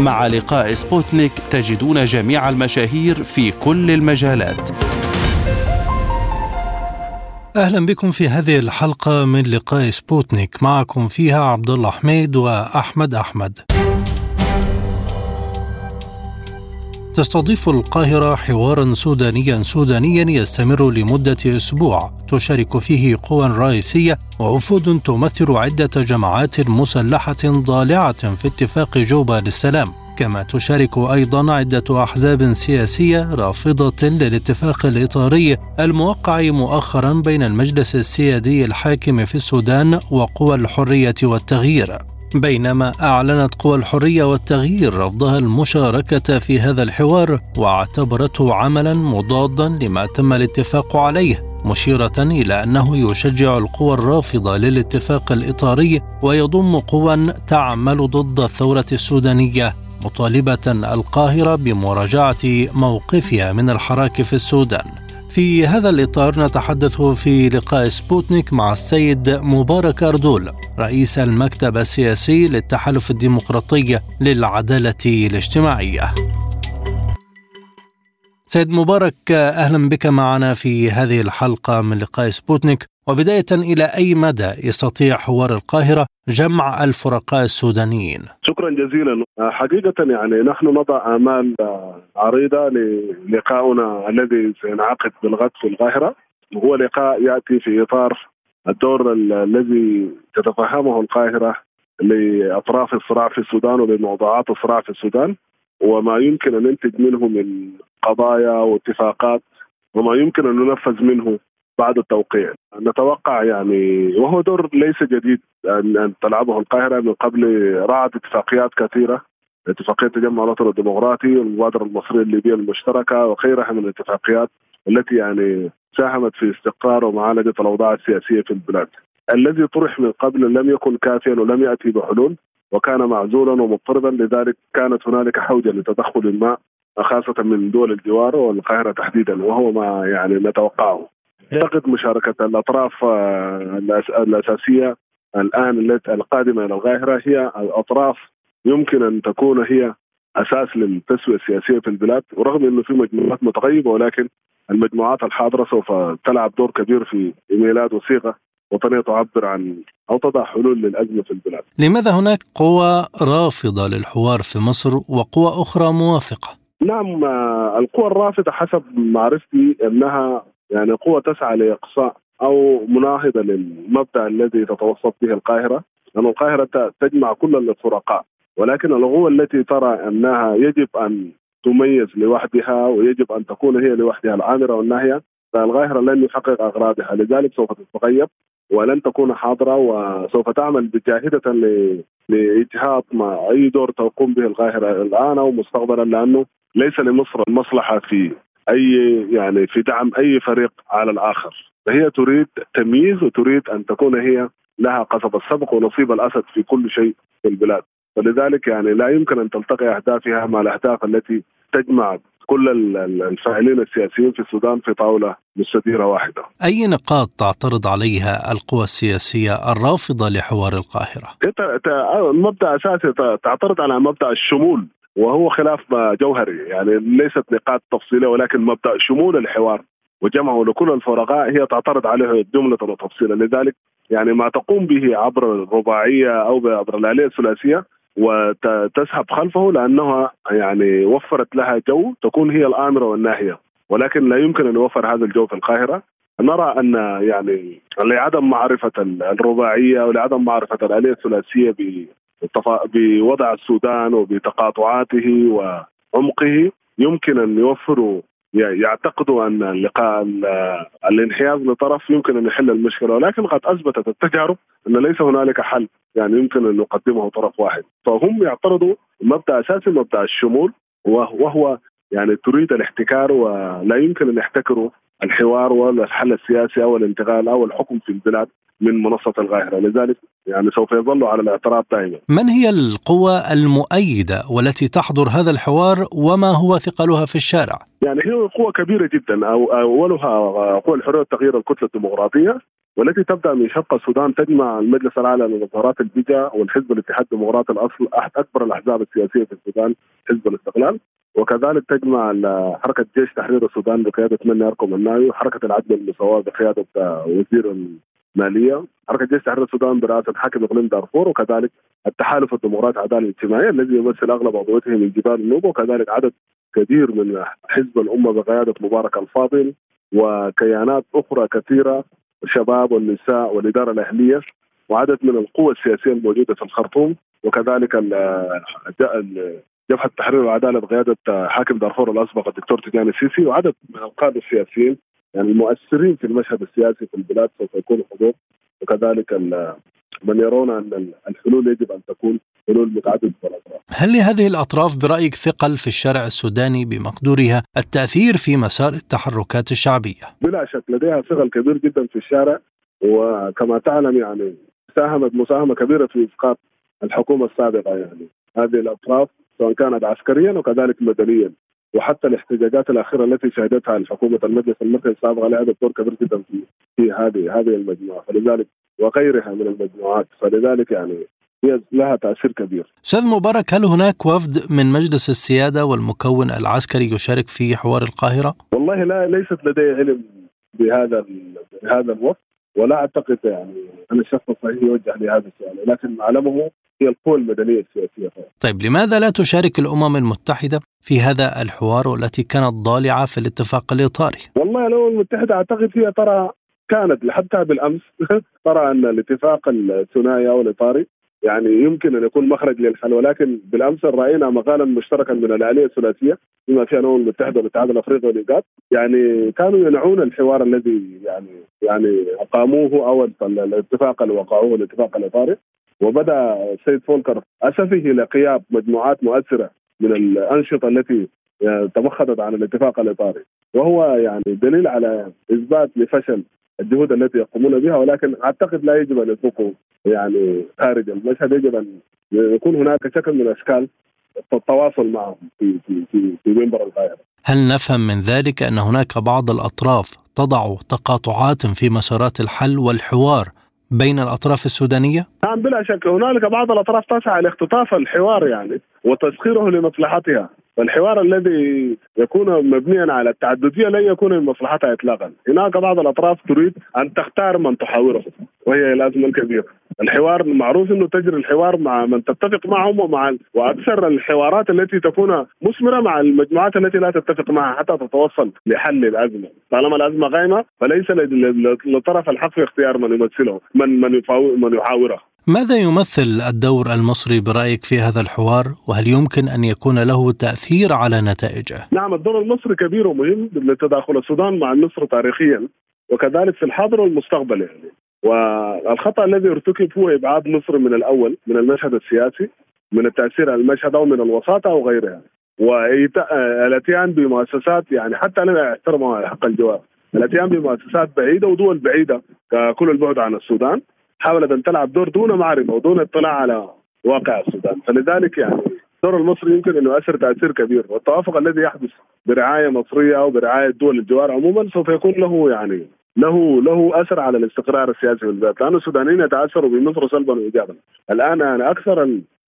مع لقاء سبوتنيك تجدون جميع المشاهير في كل المجالات. أهلا بكم في هذه الحلقة من لقاء سبوتنيك معكم فيها عبد الله حميد وأحمد أحمد. تستضيف القاهرة حوارا سودانيا سودانيا يستمر لمدة أسبوع. تشارك فيه قوى رئيسية ووفود تمثل عدة جماعات مسلحة ضالعة في اتفاق جوبا للسلام كما تشارك أيضا عدة أحزاب سياسية رافضة للاتفاق الإطاري الموقع مؤخرا بين المجلس السيادي الحاكم في السودان وقوى الحرية والتغيير. بينما أعلنت قوى الحرية والتغيير رفضها المشاركة في هذا الحوار واعتبرته عملا مضادا لما تم الاتفاق عليه مشيرة إلى أنه يشجع القوى الرافضة للاتفاق الإطاري ويضم قوى تعمل ضد الثورة السودانية مطالبة القاهرة بمراجعة موقفها من الحراك في السودان. في هذا الإطار نتحدث في لقاء سبوتنيك مع السيد مبارك أردول رئيس المكتب السياسي للتحالف الديمقراطي للعدالة الاجتماعية. سيد مبارك أهلا بك معنا في هذه الحلقة من لقاء سبوتنيك. وبداية إلى أي مدى يستطيع حوار القاهرة جمع الفرقاء السودانيين؟ شكرا جزيلا. حقيقة يعني نحن نضع آمال عريضة للقاؤنا الذي سينعقد بالغد في القاهرة. وهو لقاء يأتي في إطار الدور الذي تتفهمه القاهرة لأطراف الصراع في السودان ولموضوعات الصراع في السودان وما يمكن أن ننتج منه من قضايا واتفاقات وما يمكن أن ننفذ منه بعد التوقيع نتوقع يعني وهو دور ليس جديد ان تلعبه القاهرة من قبل رعت اتفاقيات كثيرة اتفاقية تجمع الوطن الديمقراطي والمبادرة المصرية الليبية المشتركة وغيرها من الاتفاقيات التي يعني ساهمت في استقرار ومعالجة الأوضاع السياسية في البلاد. الذي طرح من قبل لم يكن كافيا ولم يأتي بحلول وكان معزولا ومضطربا لذلك كانت هنالك حوجة لتدخل ما خاصة من دول الجوار والقاهرة تحديدا وهو ما يعني نتوقعه. اعتقد مشاركة الأطراف آه، الأساسية الآن القادمة إلى القاهره هي الأطراف يمكن أن تكون هي أساس للتسوية السياسية في البلاد ورغم إنه في مجموعات متغيبة ولكن المجموعات الحاضرة سوف تلعب دور كبير في إيميلات وثيقة وطنيه تعبر عن أو تضع حلول للأزمة في البلاد. لماذا هناك قوى رافضة للحوار في مصر وقوى أخرى موافقة؟ نعم آه، القوى الرافضة حسب معرفتي أنها يعني قوة تسعى لإقصاء أو مناهضة للمبدأ الذي تتوسط به القاهرة لأن القاهرة تجمع كل الفرقاء. ولكن القوة التي ترى أنها يجب أن تميز لوحدها ويجب أن تكون هي لوحدها العامرة والناهية فالقاهرة لن يحقق أغراضها. لذلك سوف تتغيب ولن تكون حاضرة وسوف تعمل بجاهدة لإجهاض ما أي دور تقوم به القاهرة الآن أو مستقبلا لأنه ليس لمصر المصلحة في أي يعني في دعم أي فريق على الآخر فهي تريد تمييز وتريد أن تكون هي لها قصب السبق ونصيب الأسد في كل شيء في البلاد ولذلك يعني لا يمكن أن تلتقي أهدافها مع الأهداف التي تجمع كل الفاعلين السياسيين في السودان في طاولة مستديرة واحدة. أي نقاط تعترض عليها القوى السياسية الرافضة لحوار القاهرة؟ المبدا أساسي تعترض على مبدأ الشمول وهو خلاف جوهري يعني ليست نقاط تفصيلية ولكن مبدأ شمول الحوار وجمعه لكل الفرقاء هي تعترض عليه جملة وتفصيلا لذلك يعني ما تقوم به عبر الرباعية أو عبر الآلية الثلاثية وتسحب خلفه لأنها يعني وفرت لها جو تكون هي الآمرة والناهية. ولكن لا يمكن أن يوفر هذا الجو في القاهرة. نرى أن يعني لعدم معرفة الرباعية ولعدم معرفة الآلية الثلاثية بوضع السودان وبتقاطعاته وعمقه يمكن أن يوفروا يعتقدوا أن اللقاء الانحياز لطرف يمكن أن يحل المشكلة ولكن قد أثبتت التجارب أن ليس هنالك حل يعني يمكن أن يقدمه طرف واحد. فهم يعترضوا مبدأ أساسي مبدأ الشمول وهو يعني تريد الاحتكار ولا يمكن أن يحتكروا الحوار ولا الحل السياسي أو الانتقال أو الحكم في البلاد من منصة القاهره لذلك يعني سوف يظلوا على الاعتراف دائما. من هي القوى المؤيدة والتي تحضر هذا الحوار وما هو ثقلها في الشارع؟ يعني هي قوة كبيرة جدا أو أولها قوى الحرية والتغيير الكتلة الديمقراطية والتي تبدأ من شرق السودان تجمع المجلس الأعلى للنظارات البيجا والحزب الاتحاد الديمقراطي الأصل احد أكبر الأحزاب السياسية في السودان حزب الاستقلال. وكذلك تجمع حركة جيش تحرير السودان بقيادة مني اركم الناوي وحركه العدل المساواة بقيادة وزير المالية، حركة جيش تحرير السودان برئاسة حاكم إقليم دارفور وكذلك التحالف الديمقراطي العداله الاجتماعيه الذي يمثل أغلب عضويته من جبال النوبة وكذلك عدد كبير من حزب الأمة بقيادة مبارك الفاضل وكيانات أخرى كثيرة الشباب والنساء والإدارة الأهلية وعدد من القوى السياسية الموجودة في الخرطوم وكذلك جبهة التحرير والعداله بقيادة حاكم دارفور الأسبق الدكتور تجاني السيسي وعدد من القادة السياسيين يعني المؤثرين في المشهد السياسي في البلاد سوف يكونوا حضور وكذلك من يرون أن الحلول يجب أن تكون حلول متعددة الأطراف. هل لهذه الأطراف برأيك ثقل في الشارع السوداني بمقدورها التأثير في مسار التحركات الشعبية؟ بلا شك لديها ثقل كبير جدا في الشارع وكما تعلم يعني ساهمت مساهمة كبيرة في إسقاط الحكومة السابقة يعني هذه الأطراف سواء كانت عسكريا وكذلك مدنيا وحتى الاحتجاجات الأخيرة التي شهدتها الحكومة المجلس المركزي السابق لعبت دور كبير جدا في في هذه هذه المجموعة فلذلك وغيرها من المجموعات فلذلك يعني هي لها تأثير كبير. أستاذ مبارك هل هناك وفد من مجلس السيادة والمكون العسكري يشارك في حوار القاهرة؟ والله لا ليست لدي علم بهذا بهذا الوفد ولا أعتقد يعني أن الشخص الصحيح يوجه لي هذا السؤال ولكن اعلمه هي القوى المدنية السياسية طيب لماذا لا تشارك الأمم المتحدة في هذا الحوار والتي كانت ضالعة في الاتفاق الإطاري؟ والله الأمم المتحدة أعتقد هي ترى كانت حتى بالأمس ترى أن الاتفاق الثنائي أو الاطاري يعني يمكن أن يكون مخرج للحل ولكن بالأمس رأينا مقالا مشتركا من الآلية الثلاثية بما فيها الامم المتحده والاتحاد الأفريقي والإيجاد. يعني كانوا ينعون الحوار الذي يعني يعني أقاموه أو الاتفاق اللي وقعوه الاتفاق الإطاري. وبدأ السيد فولكر أسفه لقيام مجموعات مؤثرة من الأنشطة التي تمخضت عن الاتفاق الإطاري. وهو يعني دليل على إثبات لفشل الجهود التي يقومون بها ولكن أعتقد لا يجب أن يتركوا يعني خارج المشهد يجب أن يكون هناك شكل من أشكال التواصل معهم في في في, في منبر القاهرة. هل نفهم من ذلك أن هناك بعض الأطراف تضع تقاطعات في مسارات الحل والحوار بين الأطراف السودانية؟ نعم بلا شك هنالك بعض الأطراف تسعى لاختطاف الحوار يعني وتسخيره لمصلحتها. فالحوار الذي يكون مبنيا على التعددية لن يكون من مصلحتها اطلاقا، هناك بعض الأطراف تريد أن تختار من تحاوره وهي الأزمة الكبيرة، الحوار معروف إنه تجري الحوار مع من تتفق معهم ومع وأكثر الحوارات التي تكون مثمرة مع المجموعات التي لا تتفق معها حتى تتوصل لحل الأزمة، طالما الأزمة قائمه فليس لطرف الحق في اختيار من يمثله، من من من يحاوره. ماذا يمثل الدور المصري برأيك في هذا الحوار؟ وهل يمكن أن يكون له تأثير على نتائجه؟ نعم الدور المصري كبير ومهم لتداخل السودان مع مصر تاريخيا وكذلك في الحاضر والمستقبل يعني. والخطأ الذي ارتكب هو إبعاد مصر من الأول من المشهد السياسي من التأثير على المشهد أو من الوساطة أو غيرها. والاتيان بمؤسسات يعني حتى أنا احترم حق الجواب الاتيان بمؤسسات بعيدة ودول بعيدة ككل البعد عن السودان. حاولت أن تلعب دور دون معرفه ودون اطلاع على واقع السودان. فلذلك يعني الدور المصري يمكن أنه يؤثر تأثير كبير. والتوافق الذي يحدث برعاية مصرية أو برعاية دول الجوار عموما سوف يكون له يعني له له أثر على الاستقرار السياسي في لأن السودانيين يتأثروا بمصر سلبا وايجابا. الآن يعني أكثر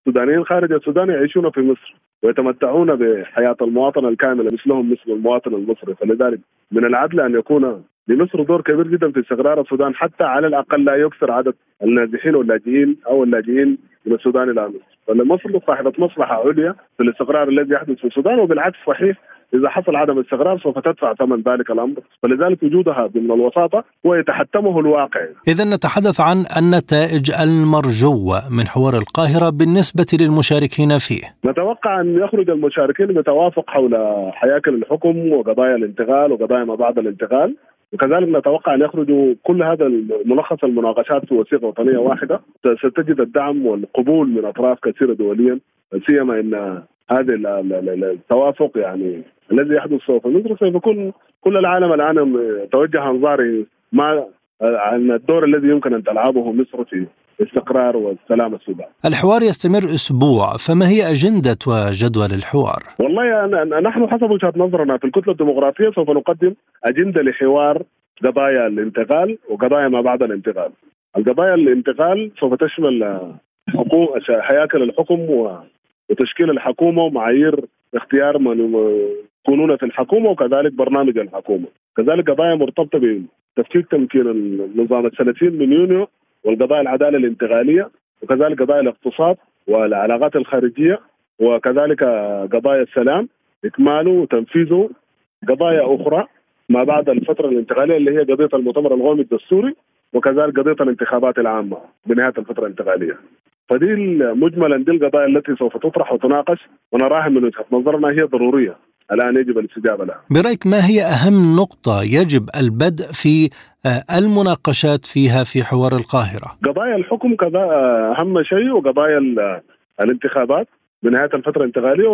السودانيين خارج السودان يعيشون في مصر ويتمتعون بحياة المواطن الكامله مثلهم مثل المواطن المصري. فلذلك من العدل أن يكون لمصر دور كبير جدا في استقرار السودان حتى على الأقل لا يكثر عدد النازحين واللاجئين أو اللاجئين من السودان إلى مصر، فمصر صاحبة مصلحة عليا في الاستقرار الذي يحدث في السودان وبالعكس صحيح إذا حصل عدم استقرار سوف تدفع ثمن ذلك الأمر، فلذلك وجودها ضمن الوساطة هو يتحتمه الواقع. إذا نتحدث عن النتائج المرجوه من حوار القاهرة بالنسبة للمشاركين فيه. نتوقع أن يخرج المشاركين بتوافق حول هياكل الحكم وقضايا الانتقال وقضايا ما بعد الانتقال وكذلك نتوقع أن يخرجوا كل هذا ملخص المناقشات في وثيقة وطنية واحدة. ستجد الدعم والقبول من أطراف كثيرة دوليا سيما إن هذا التوافق يعني الذي يحدث سوف. مصر سوف يكون كل العالم الآن توجه انظاره ما عن الدور الذي يمكن أن تلعبه مصر في الاستقرار والسلام السودان. الحوار يستمر أسبوع، فما هي أجندة وجدول الحوار؟ والله نحن حسب وجهة نظرنا في الكتلة الديمقراطية سوف نقدم أجندة لحوار قضايا الانتقال وقضايا ما بعد الانتقال. القضايا الانتقال سوف تشمل حكومة هياكل الحكم وتشكيل الحكومة ومعايير اختيار من يكونون في الحكومة وكذلك برنامج الحكومة، كذلك قضايا مرتبطة بتفكيك تمكين النظام. الثلاثين من يونيو والقضايا العدالة الانتقالية وكذلك قضايا الاقتصاد والعلاقات الخارجية وكذلك قضايا السلام إكماله وتنفيذه. قضايا أخرى ما بعد الفترة الانتقالية اللي هي قضية المؤتمر القومي الدستوري وكذلك قضية الانتخابات العامة بنهاية الفترة الانتقالية. فدي مجملا دي القضايا التي سوف تطرح وتناقش ونراها من وجهة نظرنا هي ضرورية. الآن يجب الاستجابة لها. برأيك ما هي أهم نقطة يجب البدء في آه، المناقشات فيها في حوار القاهرة؟ قضايا الحكم كذا آه، أهم شيء وقضايا الانتخابات بنهايه الفترة الانتقالية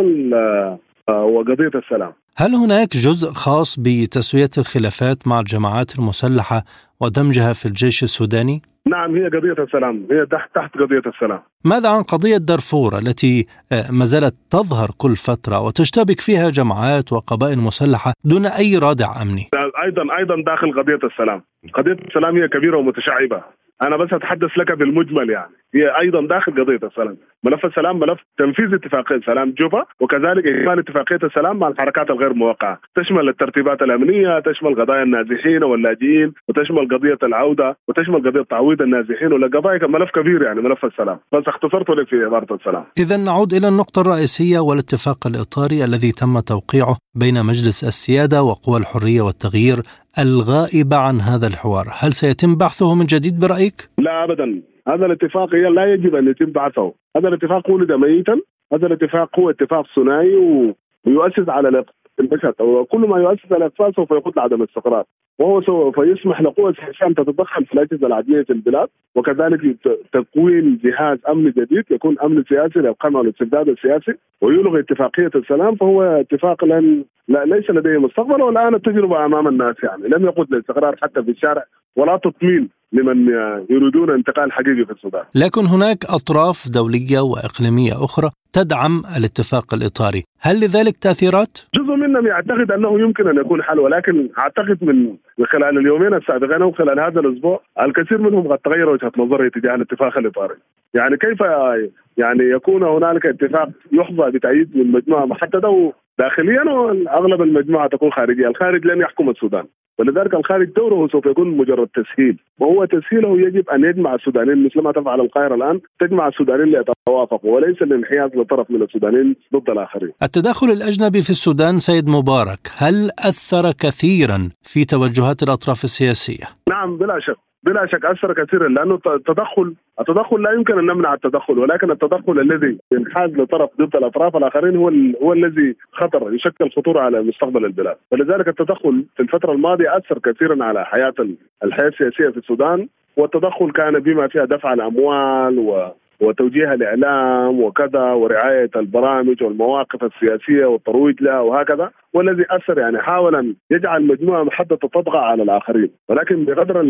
آه، وقضية السلام. هل هناك جزء خاص بتسوية الخلافات مع الجماعات المسلحة ودمجها في الجيش السوداني؟ نعم هي قضية السلام هي تحت تحت قضية السلام. ماذا عن قضية دارفور التي آه، ما زالت تظهر كل فترة وتشتبك فيها جماعات وقبائل مسلحة دون أي رادع أمني؟ أيضا أيضا داخل قضية السلام. قضية السلام هي كبيرة ومتشعبة. أنا بس أتحدث لك بالمجمل يعني. هي أيضا داخل قضية السلام. ملف السلام ملف تنفيذ اتفاقية سلام جوبا وكذلك اكمال اتفاقية السلام مع الحركات الغير موقعة. تشمل الترتيبات الأمنية تشمل قضايا النازحين واللاجئين وتشمل قضية العودة وتشمل قضية تعويض النازحين ولا قضايا ملف كبير يعني ملف السلام. بس اختصرت لك في عباره السلام. اذا نعود إلى النقطة الرئيسية والاتفاق الإطاري الذي تم توقيعه بين مجلس السيادة وقوى الحرية والتغيير الغائبة عن هذا الحوار. هل سيتم بحثه من جديد برأيك؟ لا أبدا. هذا الاتفاق لا يجب أن يتم بحثه. هذا الاتفاق ولد ميتا. هذا الاتفاق هو اتفاق ثنائي ويؤسس على المشهد وكل ما يؤسس الاقتصاد سوف يقود لعدم الاستقرار وهو سوف يسمح لقوى السياسيه أن تتدخل في الأجهزة العدليه في البلاد وكذلك تكوين جهاز أمن جديد يكون أمن سياسي للقمع والاستبداد السياسي ويلغي اتفاقية السلام فهو اتفاق لن لا ليس لديه مستقبل والآن التجربه أمام الناس يعني. لم يقود لاستقرار حتى في الشارع ولا تطمين لمن يريدون انتقال حقيقي في السودان. لكن هناك أطراف دولية وإقليمية أخرى تدعم الاتفاق الإطاري، هل لذلك تأثيرات؟ جزء منهم يعتقد أنه يمكن أن يكون حل ولكن أعتقد من خلال اليومين السابقين أو خلال هذا الأسبوع الكثير منهم قد تغير وجهة نظره تجاه الاتفاق الإطاري. يعني كيف يعني يكون هنالك اتفاق يحظى بتأييد من مجموعة محددة داخليا وأغلب المجموعة تكون خارجية، الخارج لن يحكم السودان. ولذلك الخارج دوره سوف يكون مجرد تسهيل وهو تسهيله يجب أن يجمع السودانيين مثل ما تفعل القاهرة الآن تجمع السودانيين ليتوافقوا وليس الانحياز لطرف من السودانيين ضد الآخرين. التدخل الأجنبي في السودان سيد مبارك هل أثر كثيرا في توجهات الأطراف السياسية؟ نعم بلا شك بلا شك أثر كثيرا لأنه التدخل التدخل لا يمكن أن نمنع التدخل ولكن التدخل الذي ينحاز لطرف ضد الأطراف الآخرين هو هو الذي خطر يشكل خطورة على مستقبل البلاد. ولذلك التدخل في الفترة الماضية أثر كثيرا على حياة الحياة السياسية في السودان والتدخل كان بما فيها دفع الأموال و وتوجيه الإعلام وكذا ورعاية البرامج والمواقف السياسية والترويج لها وهكذا والذي أثر يعني حاول أن يجعل مجموعة محددة تطغى على الآخرين. ولكن بقدر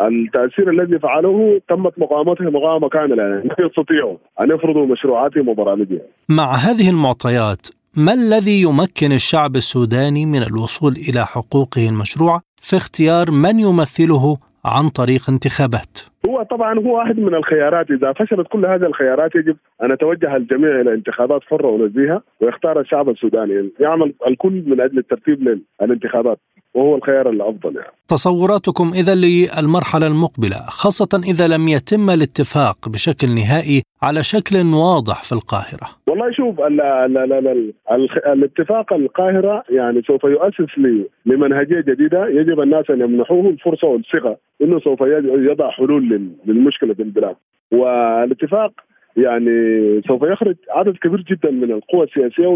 التأثير الذي فعلوه تمت مقاومته مقاومه كاملة. يعني لا يستطيعوا أن يفرضوا مشروعاتهم وبرامجهم. مع هذه المعطيات ما الذي يمكن الشعب السوداني من الوصول إلى حقوقه المشروعة؟ في اختيار من يمثله عن طريق انتخابات؟ هو طبعا هو واحد من الخيارات. إذا فشلت كل هذه الخيارات يجب أن يتوجه الجميع إلى انتخابات حرة ونزيهه ويختار الشعب السوداني. يعمل الكل من أجل الترتيب للانتخابات. وهو الخيار الأفضل يعني. تصوراتكم إذا للمرحلة المقبلة خاصة إذا لم يتم الاتفاق بشكل نهائي على شكل واضح في القاهرة. والله شوف ال ال ال ال ال الاتفاق القاهرة يعني سوف يؤسس لمنهجية جديدة يجب الناس أن يمنحوه الفرصة والثقة إنه سوف يضع حلول للمشكلة في البلاد. والاتفاق يعني سوف يخرج عدد كبير جدا من القوى السياسية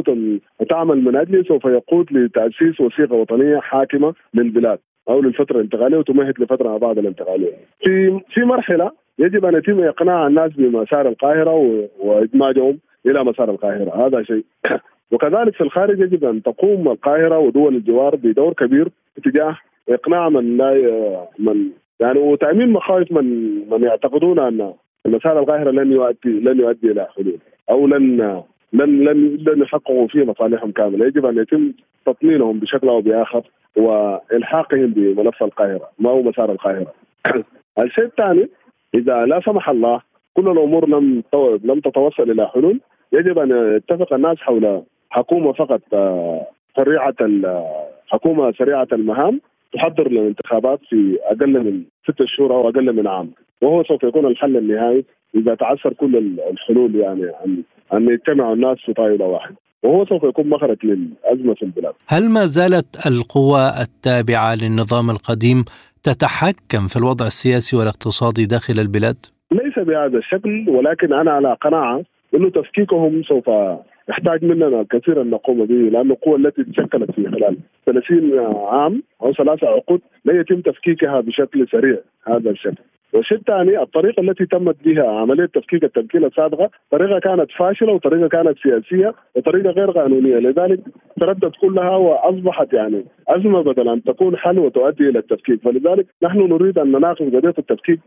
وتعمل من اجله سوف يقود لتأسيس وثيقة وطنية حاكمة للبلاد أو للفترة الانتقالية وتمهد لفترة بعد الانتقالية. في في مرحلة يجب أن يتم إقناع الناس بمسار القاهرة وإدماجهم إلى مسار القاهرة هذا شيء وكذلك في الخارج يجب أن تقوم القاهرة ودول الجوار بدور كبير تجاه إقناع من لا من يعني وتأمين مخاوف من من يعتقدون أن مسار القاهرة لن يؤدي لن يؤدي إلى حلول. أو لن لن لن لن يحققوا فيه مصالحهم كاملة، يجب أن يتم تطمينهم بشكل أو بآخر وإلحاقهم بملف القاهرة ما هو مسار القاهرة. الشيء الثاني إذا لا سمح الله كل الأمور لم لم تتوصل إلى حلول يجب أن يتفق الناس حول حكومة فقط آه، سريعة حكومة سريعة المهام تحضر للانتخابات في أقل من ستة شهور أو أقل من عام. وهو سوف يكون الحل النهائي إذا تعثر كل الحلول يعني ان أن يجتمعوا الناس في طاوله واحدة وهو سوف يكون مخرج للأزمة في البلاد. هل ما زالت القوى التابعة للنظام القديم تتحكم في الوضع السياسي والاقتصادي داخل البلاد؟ ليس بهذا الشكل ولكن أنا على قناعة إنه تفكيكهم سوف يحتاج مننا كثيرا نقوم به لأن القوى التي تشكلت في خلال 30 عام أو ثلاثة عقود لا يتم تفكيكها بشكل سريع هذا الشكل والشيء الثاني الطريقة التي تمت بها عملية تفكيك التمكين السابقة طريقة كانت فاشلة وطريقة كانت سياسية وطريقة غير قانونية. لذلك تردد كلها وأصبحت يعني أزمة بدل أن تكون حل وتؤدي إلى التفكيك. فلذلك نحن نريد أن نناقش قضيه التفكيك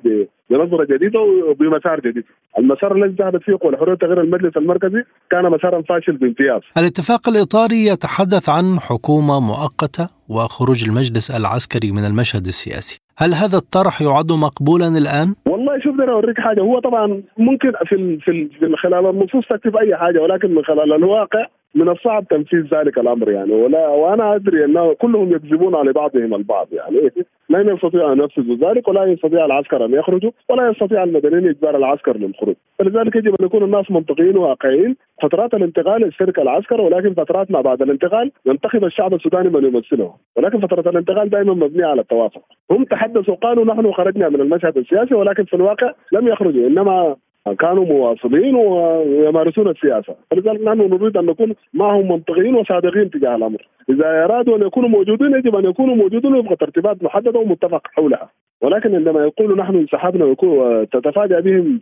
بنظرة جديدة وبمسار جديد. المسار الذي ذهبت فيه قوى الحرية تغيير المجلس المركزي كان مسارا فاشل بامتياز. الاتفاق الإطاري يتحدث عن حكومة مؤقتة وخروج المجلس العسكري من المشهد السياسي. هل هذا الطرح يعد مقبولا الآن؟ والله شوف أنا أوريك حاجة هو طبعا ممكن في في في خلال النصوص تكتب أي حاجة ولكن من خلال الواقع من الصعب تنفيذ ذلك الأمر يعني. ولا وأنا أدري أنه كلهم يكذبون على بعضهم البعض يعني. لن يستطيع أن ينفذوا ذلك ولا يستطيع العسكر أن يخرجوا ولا يستطيع المدنيين إجبار العسكر للخروج. فلذلك يجب أن يكون الناس منطقيين وواقعيين فترات الانتقال يشترك العسكر ولكن فترات ما بعد الانتقال ينتخب الشعب السوداني من يمثله ولكن فترة الانتقال دائما مبنية على التوافق. هم تحدثوا قالوا نحن خرجنا من المشهد السياسي ولكن في الواقع لم يخرجوا. إنما كانوا مواصلين ويمارسون السياسة، فلذلك نحن نريد أن نكون معهم منطقيين وصادقين تجاه الأمر، إذا أرادوا أن يكونوا موجودين يجب أن يكونوا موجودين وفق ترتيبات محددة ومتفق حولها، ولكن عندما يقولوا نحن انسحبنا وتتفاجأ بهم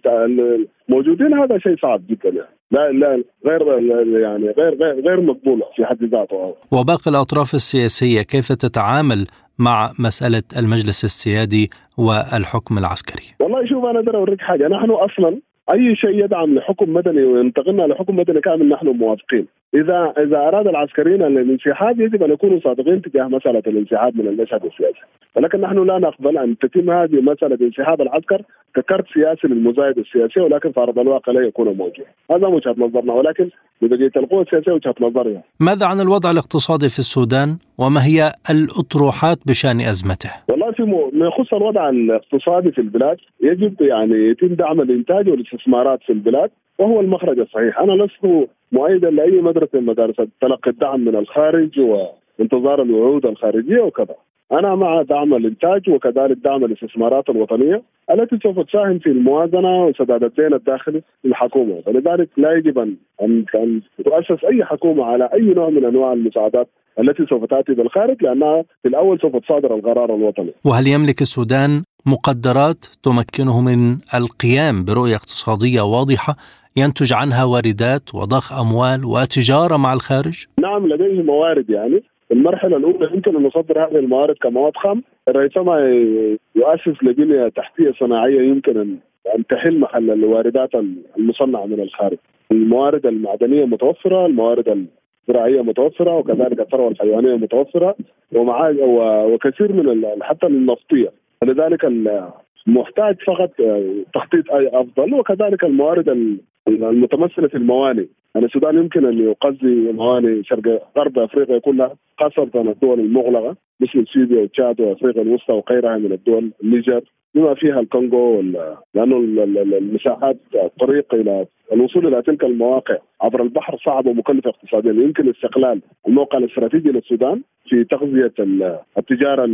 الموجودين هذا شيء صعب جدا يعني. لا لا غير يعني غير غير, غير مقبول في حد ذاته. وباقي الأطراف السياسية كيف تتعامل مع مسألة المجلس السيادي والحكم العسكري؟ والله شوف أنا أقدر أوريك حاجة. نحن أصلا أي شيء يدعم لحكم مدني وينتقلنا لحكم مدني كامل نحن موافقين. اذا إذا أراد العسكريين الانسحاب يجب أن يكونوا صادقين تجاه مسألة الانسحاب من المشهد السياسي. ولكن نحن لا نقبل أن تتم هذه مسألة انسحاب العسكر ككرت سياسي للمزايد السياسيه ولكن في ارض الواقع لا يكون موجود هذا وجهة نظرنا ولكن بقيه القوى السياسية وجهة نظرها ماذا عن الوضع الاقتصادي في السودان؟ وما هي الأطروحات بشأن أزمته؟ والله في ما يخص الوضع الاقتصادي في البلاد يجب يعني يتم دعم الإنتاج والاستثمارات في البلاد وهو المخرج الصحيح. أنا لست مؤيدا لأي مدرسة من مدارس تلقي الدعم من الخارج وانتظار الوعود الخارجية وكذا. أنا مع دعم الإنتاج وكذلك دعم الاستثمارات الوطنية التي سوف تساهم في الموازنة وسداد الدين الداخلي للحكومة، فلذلك لا يجب ان أن تؤسس أي حكومة على أي نوع من أنواع المساعدات التي سوف تأتي بالخارج لأنها في الأول سوف تصادر القرار الوطني. وهل يملك السودان مقدرات تمكنه من القيام برؤية اقتصادية واضحة ينتج عنها واردات وضخ أموال وتجارة مع الخارج؟ نعم لديه موارد يعني. المرحلة الأولى يمكن أن نصدر هذه الموارد كمواد خام ريثما يؤسس لبنية تحتية صناعية يمكن أن تحل محل الواردات المصنعة من الخارج. الموارد المعدنية متوفرة الموارد الزراعية متوفرة وكذلك الثروة الحيوانية متوفرة ومع وكثير من حتى النفطية. ولذلك محتاج فقط تخطيط أفضل وكذلك الموارد المتمثلة في الموانئ. يعني السودان يمكن أن يغذي موانئ شرق غرب أفريقيا كلها خاصة الدول المغلقة مثل اثيوبيا وتشاد وأفريقيا الوسطى وغيرها من الدول النيجر بما فيها الكونغو لأنه المساحات الطريق إلى الوصول إلى تلك المواقع عبر البحر صعب ومكلف اقتصاديا يمكن استقلال الموقع الاستراتيجي للسودان في تغذية التجارة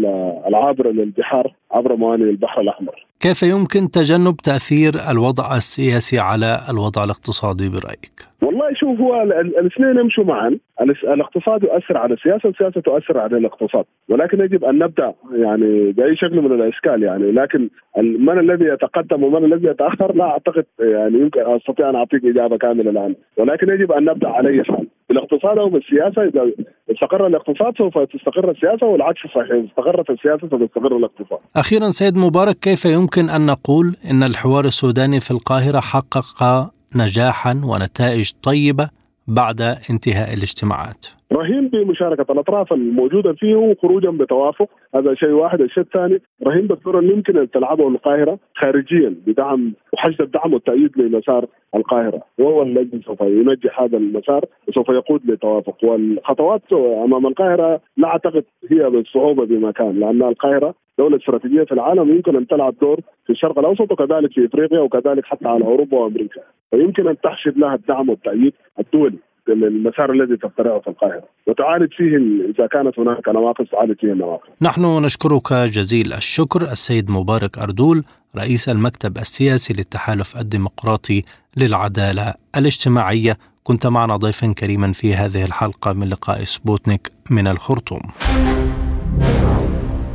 العابرة للبحار عبر موانئ البحر الأحمر. كيف يمكن تجنب تأثير الوضع السياسي على الوضع الاقتصادي برأيك؟ والله شوف هو الاثنين يمشوا معا، الاقتصاد يؤثر على السياسة والسياسة تؤثر على الاقتصاد، ولكن يجب أن نبدأ يعني بأي شكل من الأشكال يعني، لكن من الذي يتقدم ومن الذي يتأخر لا أعتقد يعني يمكن أستطيع أن أعطيك إجابة كاملة الآن، ولكن يجب أن نبدأ على أي حال. بالاقتصاد أو بالسياسة إذا استقر الاقتصاد سوف تستقر السياسة والعكس صحيح إذا استقرت السياسة سوف يستقر الاقتصاد. أخيرا سيد مبارك كيف يمكن أن نقول إن الحوار السوداني في القاهرة حقق نجاحا ونتائج طيبة بعد انتهاء الاجتماعات؟ رهين بمشاركه الأطراف الموجودة فيه وخروجا بتوافق. هذا شيء واحد. الشيء الثاني رهين بالدور اللي يمكن أن تلعبه القاهرة خارجيا بدعم وحشد الدعم والتأييد لمسار القاهرة. وهو الذي سوف ينجح هذا المسار وسوف يقود لتوافق. والخطوات أمام القاهرة لا أعتقد هي بالصعوبة بمكان لأن القاهرة دولة استراتيجية في العالم يمكن أن تلعب دور في الشرق الأوسط وكذلك في إفريقيا وكذلك حتى على أوروبا وأمريكا. فيمكن أن تحشد لها الدعم والتأييد الدولي. المسار الذي تخترعه في القاهرة وتعالج فيه إذا كانت هناك نواقص تعالج فيه النواقص. نحن نشكرك جزيل الشكر السيد مبارك أردول رئيس المكتب السياسي للتحالف الديمقراطي للعدالة الاجتماعية كنت معنا ضيفا كريما في هذه الحلقة من لقاء سبوتنيك من الخرطوم.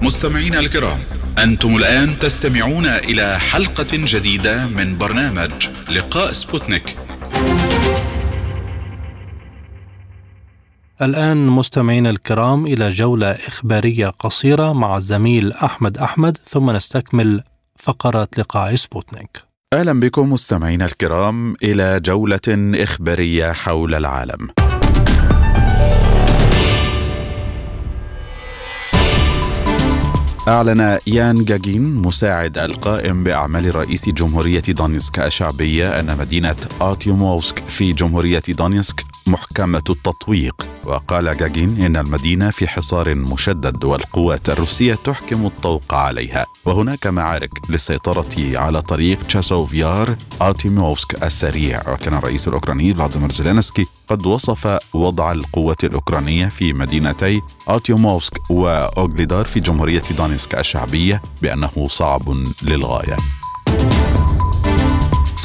مستمعينا الكرام أنتم الآن تستمعون إلى حلقة جديدة من برنامج لقاء سبوتنيك. الآن مستمعينا الكرام إلى جولة إخبارية قصيرة مع الزميل أحمد أحمد ثم نستكمل فقرات لقاء سبوتنيك. أهلا بكم مستمعينا الكرام إلى جولة إخبارية حول العالم. أعلن يان جاجين مساعد القائم بأعمال رئيس جمهورية دونيسك الشعبية أن مدينة آرتيوموفسك في جمهورية دونيسك محكمة التطويق. وقال جاجين إن المدينة في حصار مشدد والقوات الروسية تحكم الطوق عليها. وهناك معارك للسيطرة على طريق تشاسوفيار آرتيموفسك السريع. وكان الرئيس الأوكراني فلاديمير زيلينسكي قد وصف وضع القوات الأوكرانية في مدينتي آرتيموفسك وأوغليدار في جمهورية دونيسك الشعبية بأنه صعب للغاية.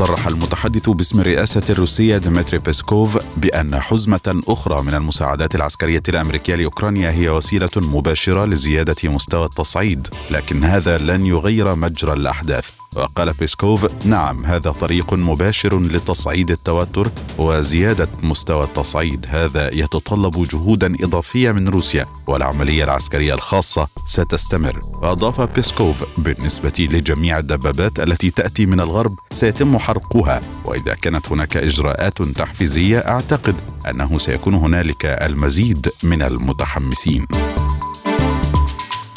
صرح المتحدث باسم الرئاسة الروسية ديمتري بيسكوف بأن حزمة أخرى من المساعدات العسكرية الأمريكية لأوكرانيا هي وسيلة مباشرة لزيادة مستوى التصعيد لكن هذا لن يغير مجرى الأحداث. وقال بيسكوف نعم هذا طريق مباشر لتصعيد التوتر وزيادة مستوى التصعيد هذا يتطلب جهودا إضافية من روسيا والعملية العسكرية الخاصة ستستمر. وأضاف بيسكوف بالنسبة لجميع الدبابات التي تأتي من الغرب سيتم حرقها وإذا كانت هناك إجراءات تحفيزية أعتقد أنه سيكون هنالك المزيد من المتحمسين.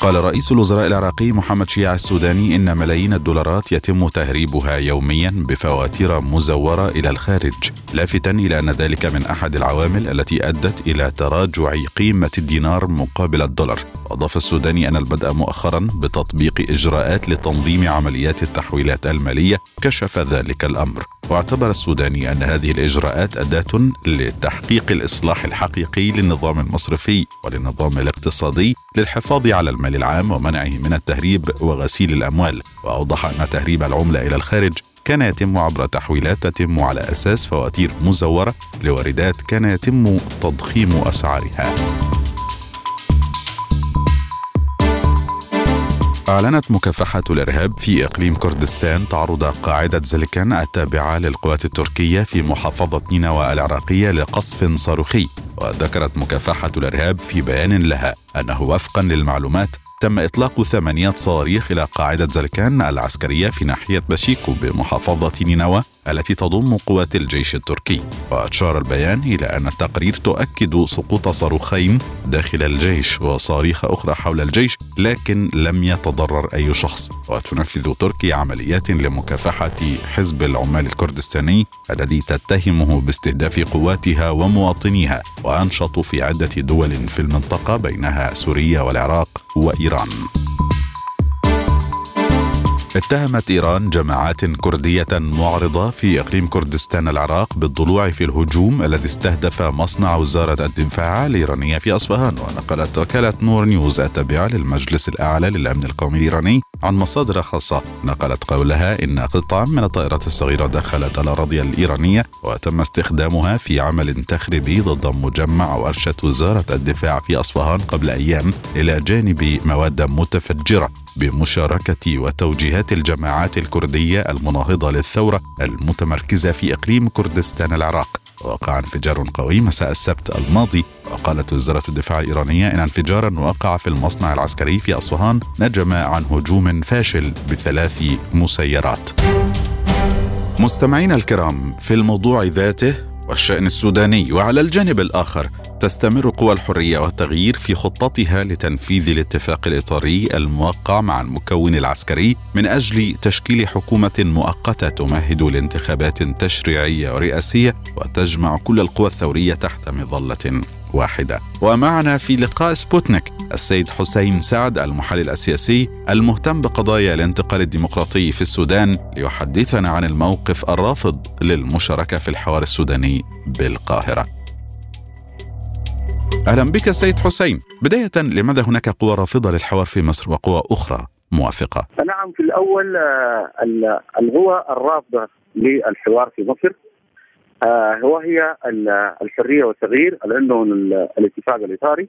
قال رئيس الوزراء العراقي محمد شيع السوداني إن ملايين الدولارات يتم تهريبها يوميا بفواتير مزورة إلى الخارج لافتا إلى أن ذلك من أحد العوامل التي أدت إلى تراجع قيمة الدينار مقابل الدولار. واضاف السوداني أن البدء مؤخرا بتطبيق إجراءات لتنظيم عمليات التحويلات المالية كشف ذلك الأمر. واعتبر السوداني أن هذه الإجراءات أداة لتحقيق الإصلاح الحقيقي للنظام المصرفي وللنظام الاقتصادي للحفاظ على المال العام ومنعه من التهريب وغسيل الأموال وأوضح أن تهريب العملة إلى الخارج كان يتم عبر تحويلات تتم على أساس فواتير مزورة لواردات كان يتم تضخيم أسعارها. أعلنت مكافحة الإرهاب في إقليم كردستان تعرض قاعدة زلكان التابعة للقوات التركية في محافظة نينوى العراقية لقصف صاروخي وذكرت مكافحة الإرهاب في بيان لها أنه وفقا للمعلومات تم إطلاق ثمانية صواريخ إلى قاعدة زلكان العسكرية في ناحية باشيكو بمحافظة نينوى. التي تضم قوات الجيش التركي. وأشار البيان إلى أن التقرير تؤكد سقوط صاروخين داخل الجيش وصواريخ أخرى حول الجيش لكن لم يتضرر أي شخص. وتنفذ تركيا عمليات لمكافحة حزب العمال الكردستاني الذي تتهمه باستهداف قواتها ومواطنيها وأنشط في عدة دول في المنطقة بينها سوريا والعراق وإيران. اتهمت إيران جماعات كردية معارضه في إقليم كردستان العراق بالضلوع في الهجوم الذي استهدف مصنع وزارة الدفاع الإيرانية في أصفهان ونقلت وكالة نور نيوز التابعة للمجلس الأعلى للأمن القومي الإيراني عن مصادر خاصة. نقلت قولها إن قطعا من الطائرات الصغيرة دخلت الأراضي الإيرانية وتم استخدامها في عمل تخريبي ضد مجمع ورشه وزارة الدفاع في أصفهان قبل أيام إلى جانب مواد متفجرة. بمشاركة وتوجيهات الجماعات الكردية المناهضة للثورة المتمركزة في إقليم كردستان العراق. وقع انفجار قوي مساء السبت الماضي. وقالت وزارة الدفاع الإيرانية إن انفجارا وقع في المصنع العسكري في أصفهان نجم عن هجوم فاشل بثلاث مسيرات. مستمعينا الكرام في الموضوع ذاته والشأن السوداني وعلى الجانب الآخر تستمر قوى الحرية والتغيير في خطتها لتنفيذ الاتفاق الإطاري الموقع مع المكون العسكري من أجل تشكيل حكومة مؤقتة تمهد لانتخابات تشريعية ورئاسية وتجمع كل القوى الثورية تحت مظلة. واحدة. ومعنا في لقاء سبوتنيك السيد حسين سعد المحلل السياسي المهتم بقضايا الانتقال الديمقراطي في السودان ليحدثنا عن الموقف الرافض للمشاركة في الحوار السوداني بالقاهرة. أهلا بك سيد حسين بداية لماذا هناك قوى رافضة للحوار في مصر وقوى أخرى موافقة نعم في الأول آه، القوى الرافضة للحوار في مصر وهي الحرية والتغيير عندهم الاتفاق الإطاري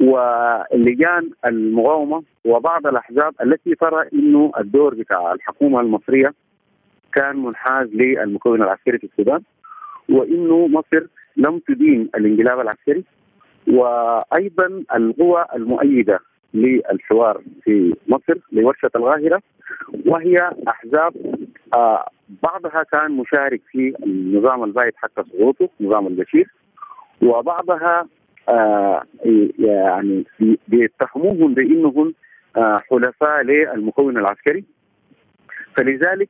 واللجان المقاومة وبعض الأحزاب التي ترى أنه الدور بتاع الحكومة المصرية كان منحاز للمكون العسكري في السودان وإنه مصر لم تدين الانقلاب العسكري وأيضا القوى المؤيدة للحوار في مصر لورشة القاهره وهي أحزاب آه بعضها كان مشارك في النظام البايد حتى سقوطه نظام البشير وبعضها آه يعني بيتهموهم بأنهم آه حلفاء للمكون العسكري. فلذلك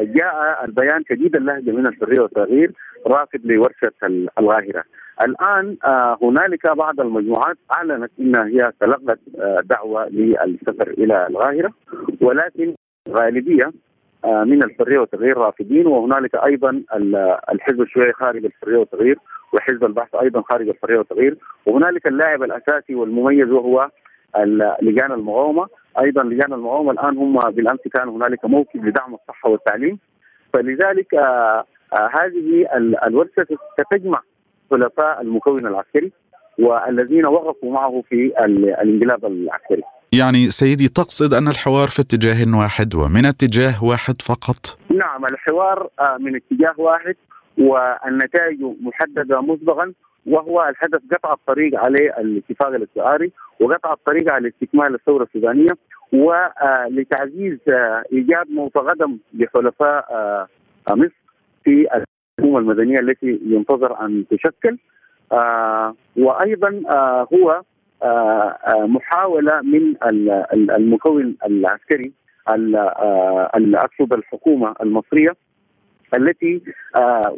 جاء البيان شديد اللهجة من الحرية والتغيير رافض لورشة القاهره الآن آه، هنالك بعض المجموعات أعلنت انها هي تلقت آه، دعوة للسفر إلى القاهره ولكن غالبية آه، من الحرية والتغيير رافضين وهنالك أيضا الحزب الشيوعي خارج الحرية والتغيير وحزب البحث أيضا خارج الحرية والتغيير وهنالك اللاعب الأساسي والمميز وهو لجان المقاومة. أيضا لجان المقاومة الآن هم بالأمس كان هنالك موكب لدعم الصحة والتعليم فلذلك آه هذه الورشة ستجمع حلفاء المكون العسكري والذين وقفوا معه في الانقلاب العسكري. يعني سيدي تقصد أن الحوار في اتجاه واحد ومن اتجاه واحد فقط؟ نعم الحوار آه، من اتجاه واحد والنتائج محددة مسبقا وهو الهدف قطع الطريق على الاتفاق الاستعاري وقطع الطريق على استكمال الثورة السودانية ولتعزيز آه، ايجاد موطى قدم لحلفاء آه، مصر في الحكومة المدنية التي ينتظر أن تشكل. آه وأيضا آه هو آه, محاولة من المكون العسكري أقصد الحكومة المصرية التي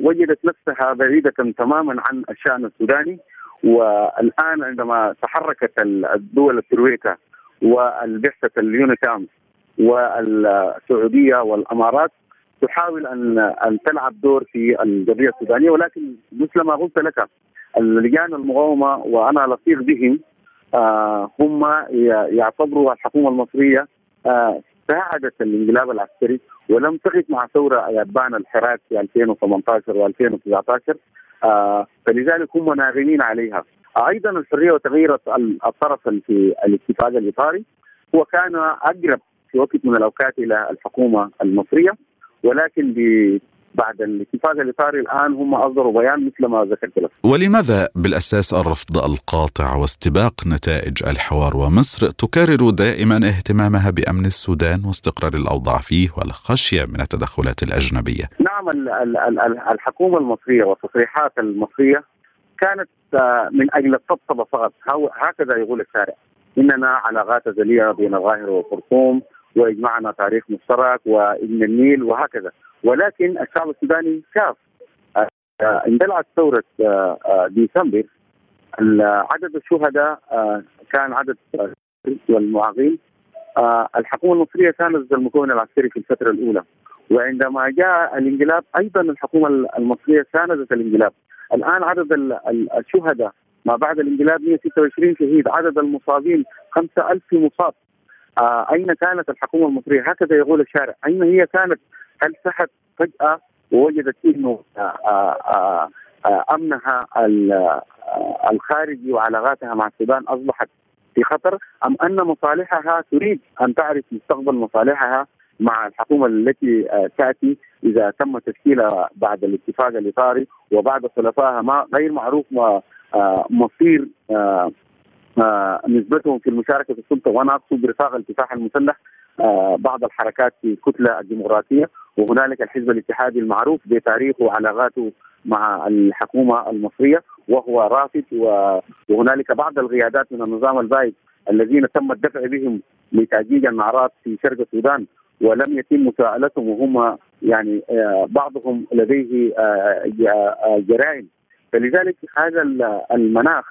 وجدت نفسها بعيدة تماما عن الشأن السوداني. والآن عندما تحركت الدول الترويكا والبعثة اليونيكام والسعودية والإمارات تحاول ان أن تلعب دور في القضية السودانية ولكن مثل ما قلت لك اللجان المقاومة وأنا لطيف بهم آه هم يعتبروا الحكومة المصرية آه ساعدت الانقلاب العسكري ولم تقف مع ثورة يابان الحراك في 2018 و2019 آه فلذلك هم ناغمين عليها. أيضا الحرية وتغيير الطرف في الاتفاق الإطاري. هو كان أقرب في وقت من الأوقات إلى الحكومة المصرية. ولكن بعد الاتفاق الاطاري الآن هم أصدروا بيان مثل ما ذكرت لك. ولماذا بالأساس الرفض القاطع واستباق نتائج الحوار ومصر تكرر دائما اهتمامها بأمن السودان واستقرار الأوضاع فيه والخشية من التدخلات الأجنبية؟ نعم الحكومة المصرية والتصريحات المصرية كانت آه، من أجل الطبطبة فقط هكذا يقول الشارع إننا علاقات ازليه بين القاهره والخرطوم ويجمعنا تاريخ مشترك وابن النيل وهكذا. ولكن الشعب السوداني شاف آه، اندلعت ثورة آه، آه، ديسمبر. عدد الشهداء كان عدد والمعاقين. الحكومة المصرية كانت المكون العسكري في الفترة الأولى. وعندما جاء الانقلاب أيضا الحكومة المصرية ساندت الانقلاب. الآن عدد الشهداء ما بعد الانقلاب 126 شهيد. عدد المصابين 5000 مصاب. أين كانت الحكومة المصرية؟ هكذا يقول الشارع. أين هي كانت؟ هل سحت فجأة ووجدت إنه آه آه آه أمنها الخارجي وعلاقاتها مع السودان أصبحت في خطر أم أن مصالحها تريد أن تعرف مستقبل مصالحها مع الحكومة التي تأتي إذا تم تشكيلها بعد الاتفاق الإطاري وبعد خلفائها ما غير معروف مصير نسبتهم في المشاركة في السلطة وأنا أقصد رفاق الكفاح المسلح بعض الحركات في الكتله الديمقراطية وهنالك الحزب الاتحادي المعروف بتاريخه وعلاقاته مع الحكومة المصرية وهو رافض وهنالك بعض القيادات من النظام البائد الذين تم الدفع بهم لتأجيج النعرات في شرق السودان ولم يتم مساءلتهم وهم يعني آه، بعضهم لديه آه، آه، جرائم. فلذلك هذا المناخ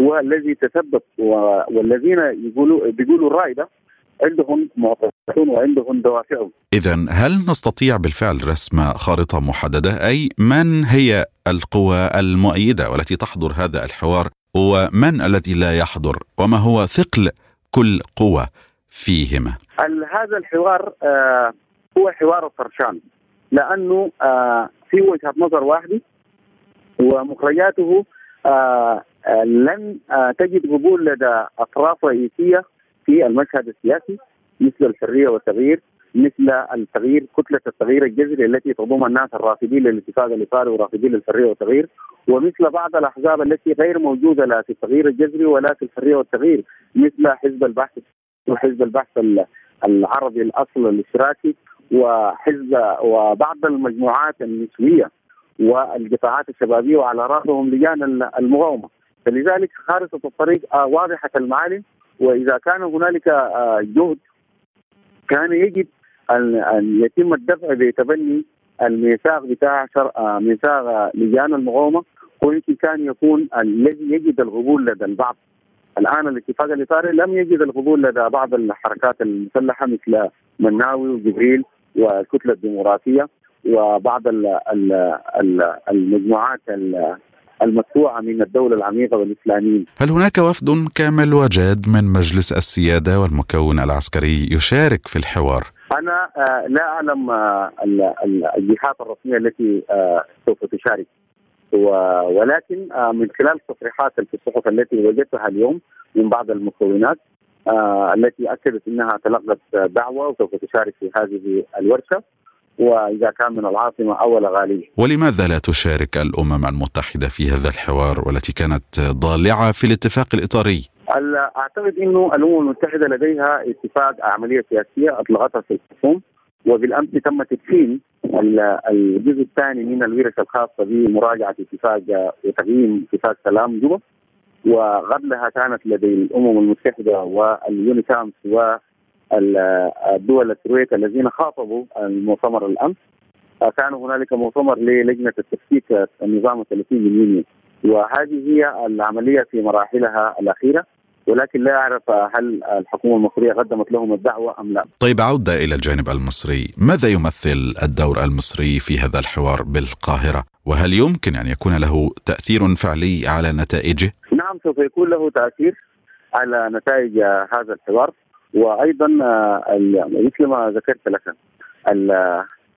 هو الذي تسبب والذين يقولوا بيقولوا الراي ده عندهم معتقدون وعندهم دوافعهم. اذا هل نستطيع بالفعل رسم خارطة محددة؟ أي من هي القوى المؤيدة والتي تحضر هذا الحوار؟ ومن الذي لا يحضر؟ وما هو ثقل كل قوة فيهما؟ هذا الحوار آه هو حوار الطرشان لأنه آه في وجهة نظر واحدة ومخرجاته آه لن آه تجد قبول لدى أطراف رئيسية في المشهد السياسي مثل الحرية والتغيير مثل التغيير كتلة التغيير الجذري التي تضم الناس الرافضين للاتفاق الاطاري ورافضين للحرية والتغيير ومثل بعض الأحزاب التي غير موجودة لا في التغيير الجذري ولا في الحرية والتغيير مثل حزب البحث وحزب البحث العربي الأصل الاشتراكي وحزب وبعض المجموعات النسوية والقطاعات الشبابية وعلى رأسهم لجان المقاومه فلذلك خارطه الطريق واضحة المعالم. وإذا كان هنالك جهد كان يجب أن يتم الدفع بتبني الميثاق بتاع شرع ميثاق لجان المقاومه ويمكن كان يكون الذي يجد القبول لدى البعض. الآن الاتفاق الإطاري لم يجد القبول لدى بعض الحركات المسلحة مثل مناوي وجبريل والكتلة الديمقراطية وبعض المجموعات المدفوعة من الدولة العميقة والإسلاميين. هل هناك وفد كامل وجاد من مجلس السيادة والمكون العسكري يشارك في الحوار؟ أنا آه، لا أعلم آه، الجهات الرسمية التي آه، سوف تشارك. ولكن من خلال التصريحات في الصحف التي وجدتها اليوم من بعض المكونات التي أكدت أنها تلقت دعوة وسوف تشارك في هذه الورشة. وإذا كان من العاصمة أو الغاليه. ولماذا لا تشارك الأمم المتحدة في هذا الحوار والتي كانت ضالعة في الاتفاق الإطاري؟ أعتقد إنه الأمم المتحدة لديها اتفاق عملية سياسية أطلقتها في الخرطوم وبالأمس تم تدشين الجزء الثاني من الورش الخاصة بمراجعة اتفاق وتقييم اتفاق سلام جوبا وقبلها كانت لدي الأمم المتحدة واليونيكامس الدول الترويكا الذين خاطبوا المؤتمر الأمس كان هنالك مؤتمر للجنة التفكيك النظام الثلاثين من يونيو وهذه هي العملية في مراحلها الأخيرة ولكن لا أعرف هل الحكومة المصرية قدمت لهم الدعوة أم لا. طيب عودة إلى الجانب المصري، ماذا يمثل الدور المصري في هذا الحوار بالقاهرة؟ وهل يمكن أن يكون له تأثير فعلي على نتائجه؟ نعم سوف يكون له تأثير على نتائج هذا الحوار وأيضا آه، مثل ما ذكرت لك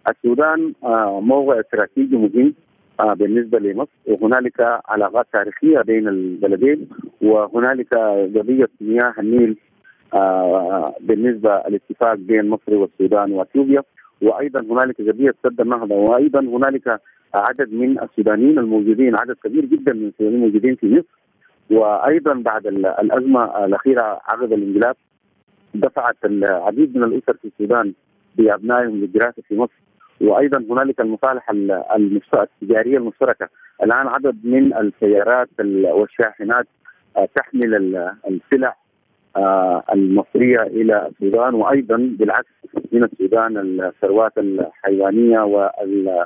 السودان آه، موضع استراتيجي مهم آه، بالنسبة لمصر. وهنالك علاقات تاريخية بين البلدين وهنالك قضية مياه النيل بالنسبة الاتفاق بين مصر والسودان وإثيوبيا. وأيضا هنالك قضية سد النهضه وأيضا هنالك عدد من السودانيين الموجودين عدد كبير جدا من السودانيين الموجودين في مصر. وأيضا بعد الأزمة الأخيرة عقب الانقلاب دفعت العديد من الأسر في السودان بأبنائهم للدراسة في مصر. وأيضا هنالك المصالح التجارية المشتركة. الآن عدد من السيارات والشاحنات آه، تحمل السلع آه، المصرية إلى السودان. وأيضا بالعكس من السودان الثروات الحيوانية وال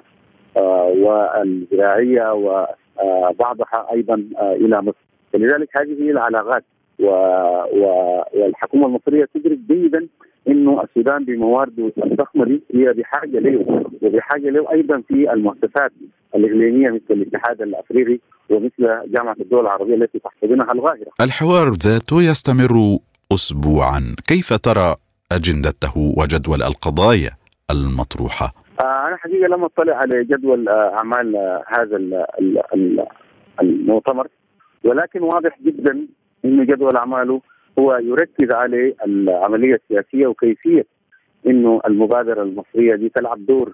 آه، والزراعية وبعضها أيضا إلى مصر. فلذلك هذه هي العلاقات. و... و... والحكومة المصرية تدرك جيدا إنه السودان بموارده الضخمه دي هي بحاجة له وبحاجة له أيضا في المؤسسات الإقليمية مثل الاتحاد الأفريقي ومثل جامعة الدول العربية التي تحتضنها القاهره. الحوار ذاته يستمر اسبوعا، كيف ترى أجندته وجدول القضايا المطروحة؟ آه أنا حقيقة لم أطلع على جدول آه، أعمال آه هذا المؤتمر ولكن واضح جدا انه جدول أعماله هو يركز على العملية السياسية وكيفية إنه المبادرة المصرية دي تلعب دور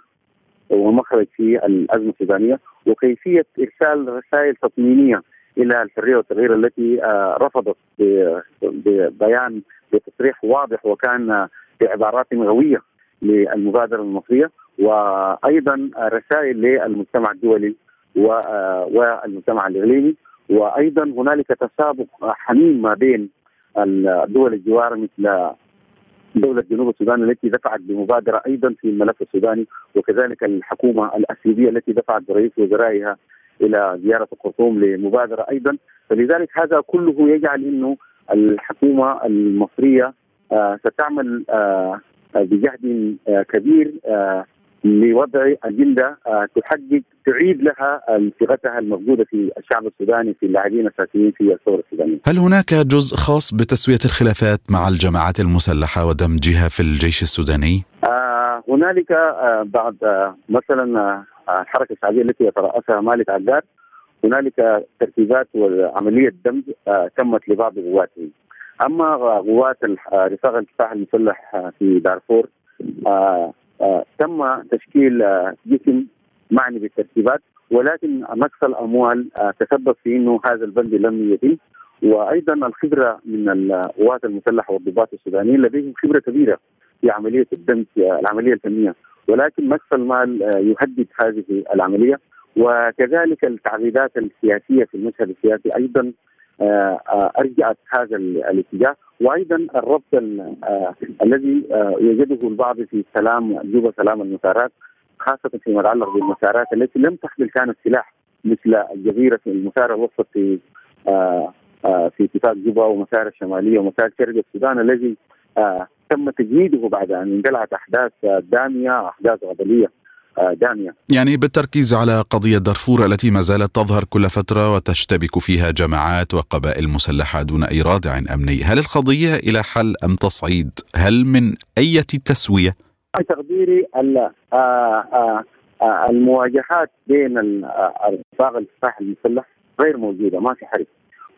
ومخرج في الأزمة السودانية وكيفية إرسال رسائل تطمينية إلى الحرية والتغيير التي آه، رفضت ببيان بتصريح واضح وكان بعبارات غوية للمبادرة المصرية وأيضا رسائل للمجتمع الدولي آه، والمجتمع الاقليمي وأيضا هنالك تسابق حميم ما بين الدول الجوار مثل دولة جنوب السودان التي دفعت بمبادرة أيضا في الملف السوداني وكذلك الحكومة الأثيوبية التي دفعت برئيس وزرائها إلى زيارة الخرطوم لمبادرة أيضا. فلذلك هذا كله يجعل أنه الحكومة المصرية آه ستعمل آه بجهد آه كبير لوضع أجندة آه، تحقق تعيد لها صيغتها الموجودة في الشعب السوداني في اللاعبين الأساسيين في الثوره السودانيه. هل هناك جزء خاص بتسوية الخلافات مع الجماعات المسلحة ودمجها في الجيش السوداني؟ آه هنالك آه بعد آه مثلا آه الحركه الشعبيه التي يترأسها مالك عداد هنالك ترتيبات وعملية دمج آه تمت لبعض قواته. أما قوات رفاق الكفاح المسلح في دارفور آه آه، تم تشكيل آه، جسم معني بالترتيبات ولكن نقص الأموال آه، تسبب في إنه هذا البند لم يتم. وأيضا الخبرة من القوات المسلحة والضباط السودانيين لديهم خبرة كبيرة في عملية الدمج العملية الفنية. ولكن نقص المال يهدد هذه العملية. وكذلك التعقيدات السياسية في المشهد السياسي أيضا أرجعت هذا الاتجاه. وأيضا الربط آه الذي آه يجده البعض في سلام جوبا سلام المسارات خاصة فيما يتعلق بالمسارات التي لم تحمل كانت سلاح مثل الجزيره المسار الوسط في آه في اتفاق جوبا ومسار الشمالية ومسار شرق السودان الذي تم تجنيده بعد أن اندلعت أحداث دامية أحداث غضبيه داميه. يعني بالتركيز على قضية دارفور التي ما زالت تظهر كل فترة وتشتبك فيها جماعات وقبائل مسلحة دون أي رادع أمني، هل القضية إلى حل أم تصعيد؟ هل من أي تسوية؟ تقديري المواجهات بين الرفاق الكفاح المسلح غير موجودة ما في حرب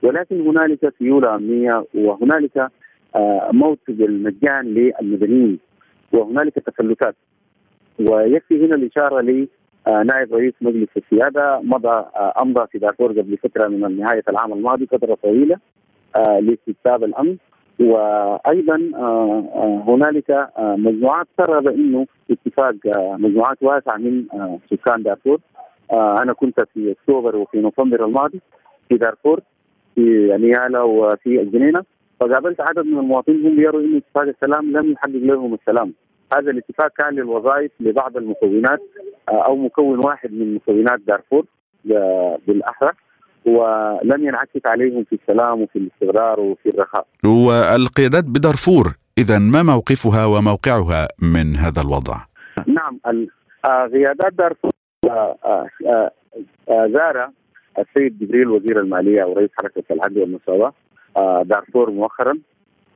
ولكن هنالك سيولة أمنية وهنالك موت بالمجان للمدنيين وهنالك تفلتات ويكفي هنا الإشارة ل نائب رئيس مجلس السيادة مضى أمضى في دارفور قبل فترة من نهاية العام الماضي فترة طويلة لاستتباب الأمن. وأيضا هنالك مجموعات ترى بأنه اتفاق مجموعات واسعة من سكان دارفور أنا كنت في أكتوبر وفي نوفمبر الماضي في دارفور في نيالا وفي الجنينه فقابلت عدد من المواطنين هم يروا إنه اتفاق السلام لم يحقق لهم السلام. هذا الاتفاق كان للوظائف لبعض المكونات أو مكون واحد من مكونات دارفور بالأحرى ولم ينعكس عليهم في السلام وفي الاستقرار وفي الرخاء. والقيادات بدارفور اذا ما موقفها وموقعها من هذا الوضع؟ نعم قيادات دارفور زار السيد جبريل وزير المالية ورئيس حركة العدل والمساواة دارفور مؤخرا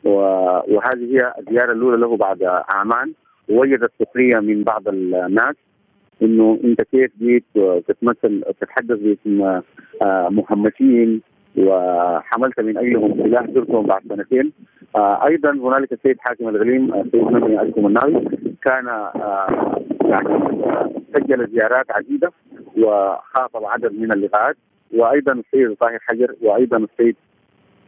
وهذه هي الزيارة الأولى له بعد اعمان ووجدت سخرية من بعض الناس إنه أنت كيف جيت تتمثل تتحدث باسم مهمشين وحملت من أجلهم سلاح زرتهم بعد سنتين. أيضا هنالك السيد حاكم الاقليم السيد نمي الكم الناوي كان يعني سجل زيارات عديدة وخاطب عدد من اللقاءات وأيضا السيد طاهر حجر وأيضا السيد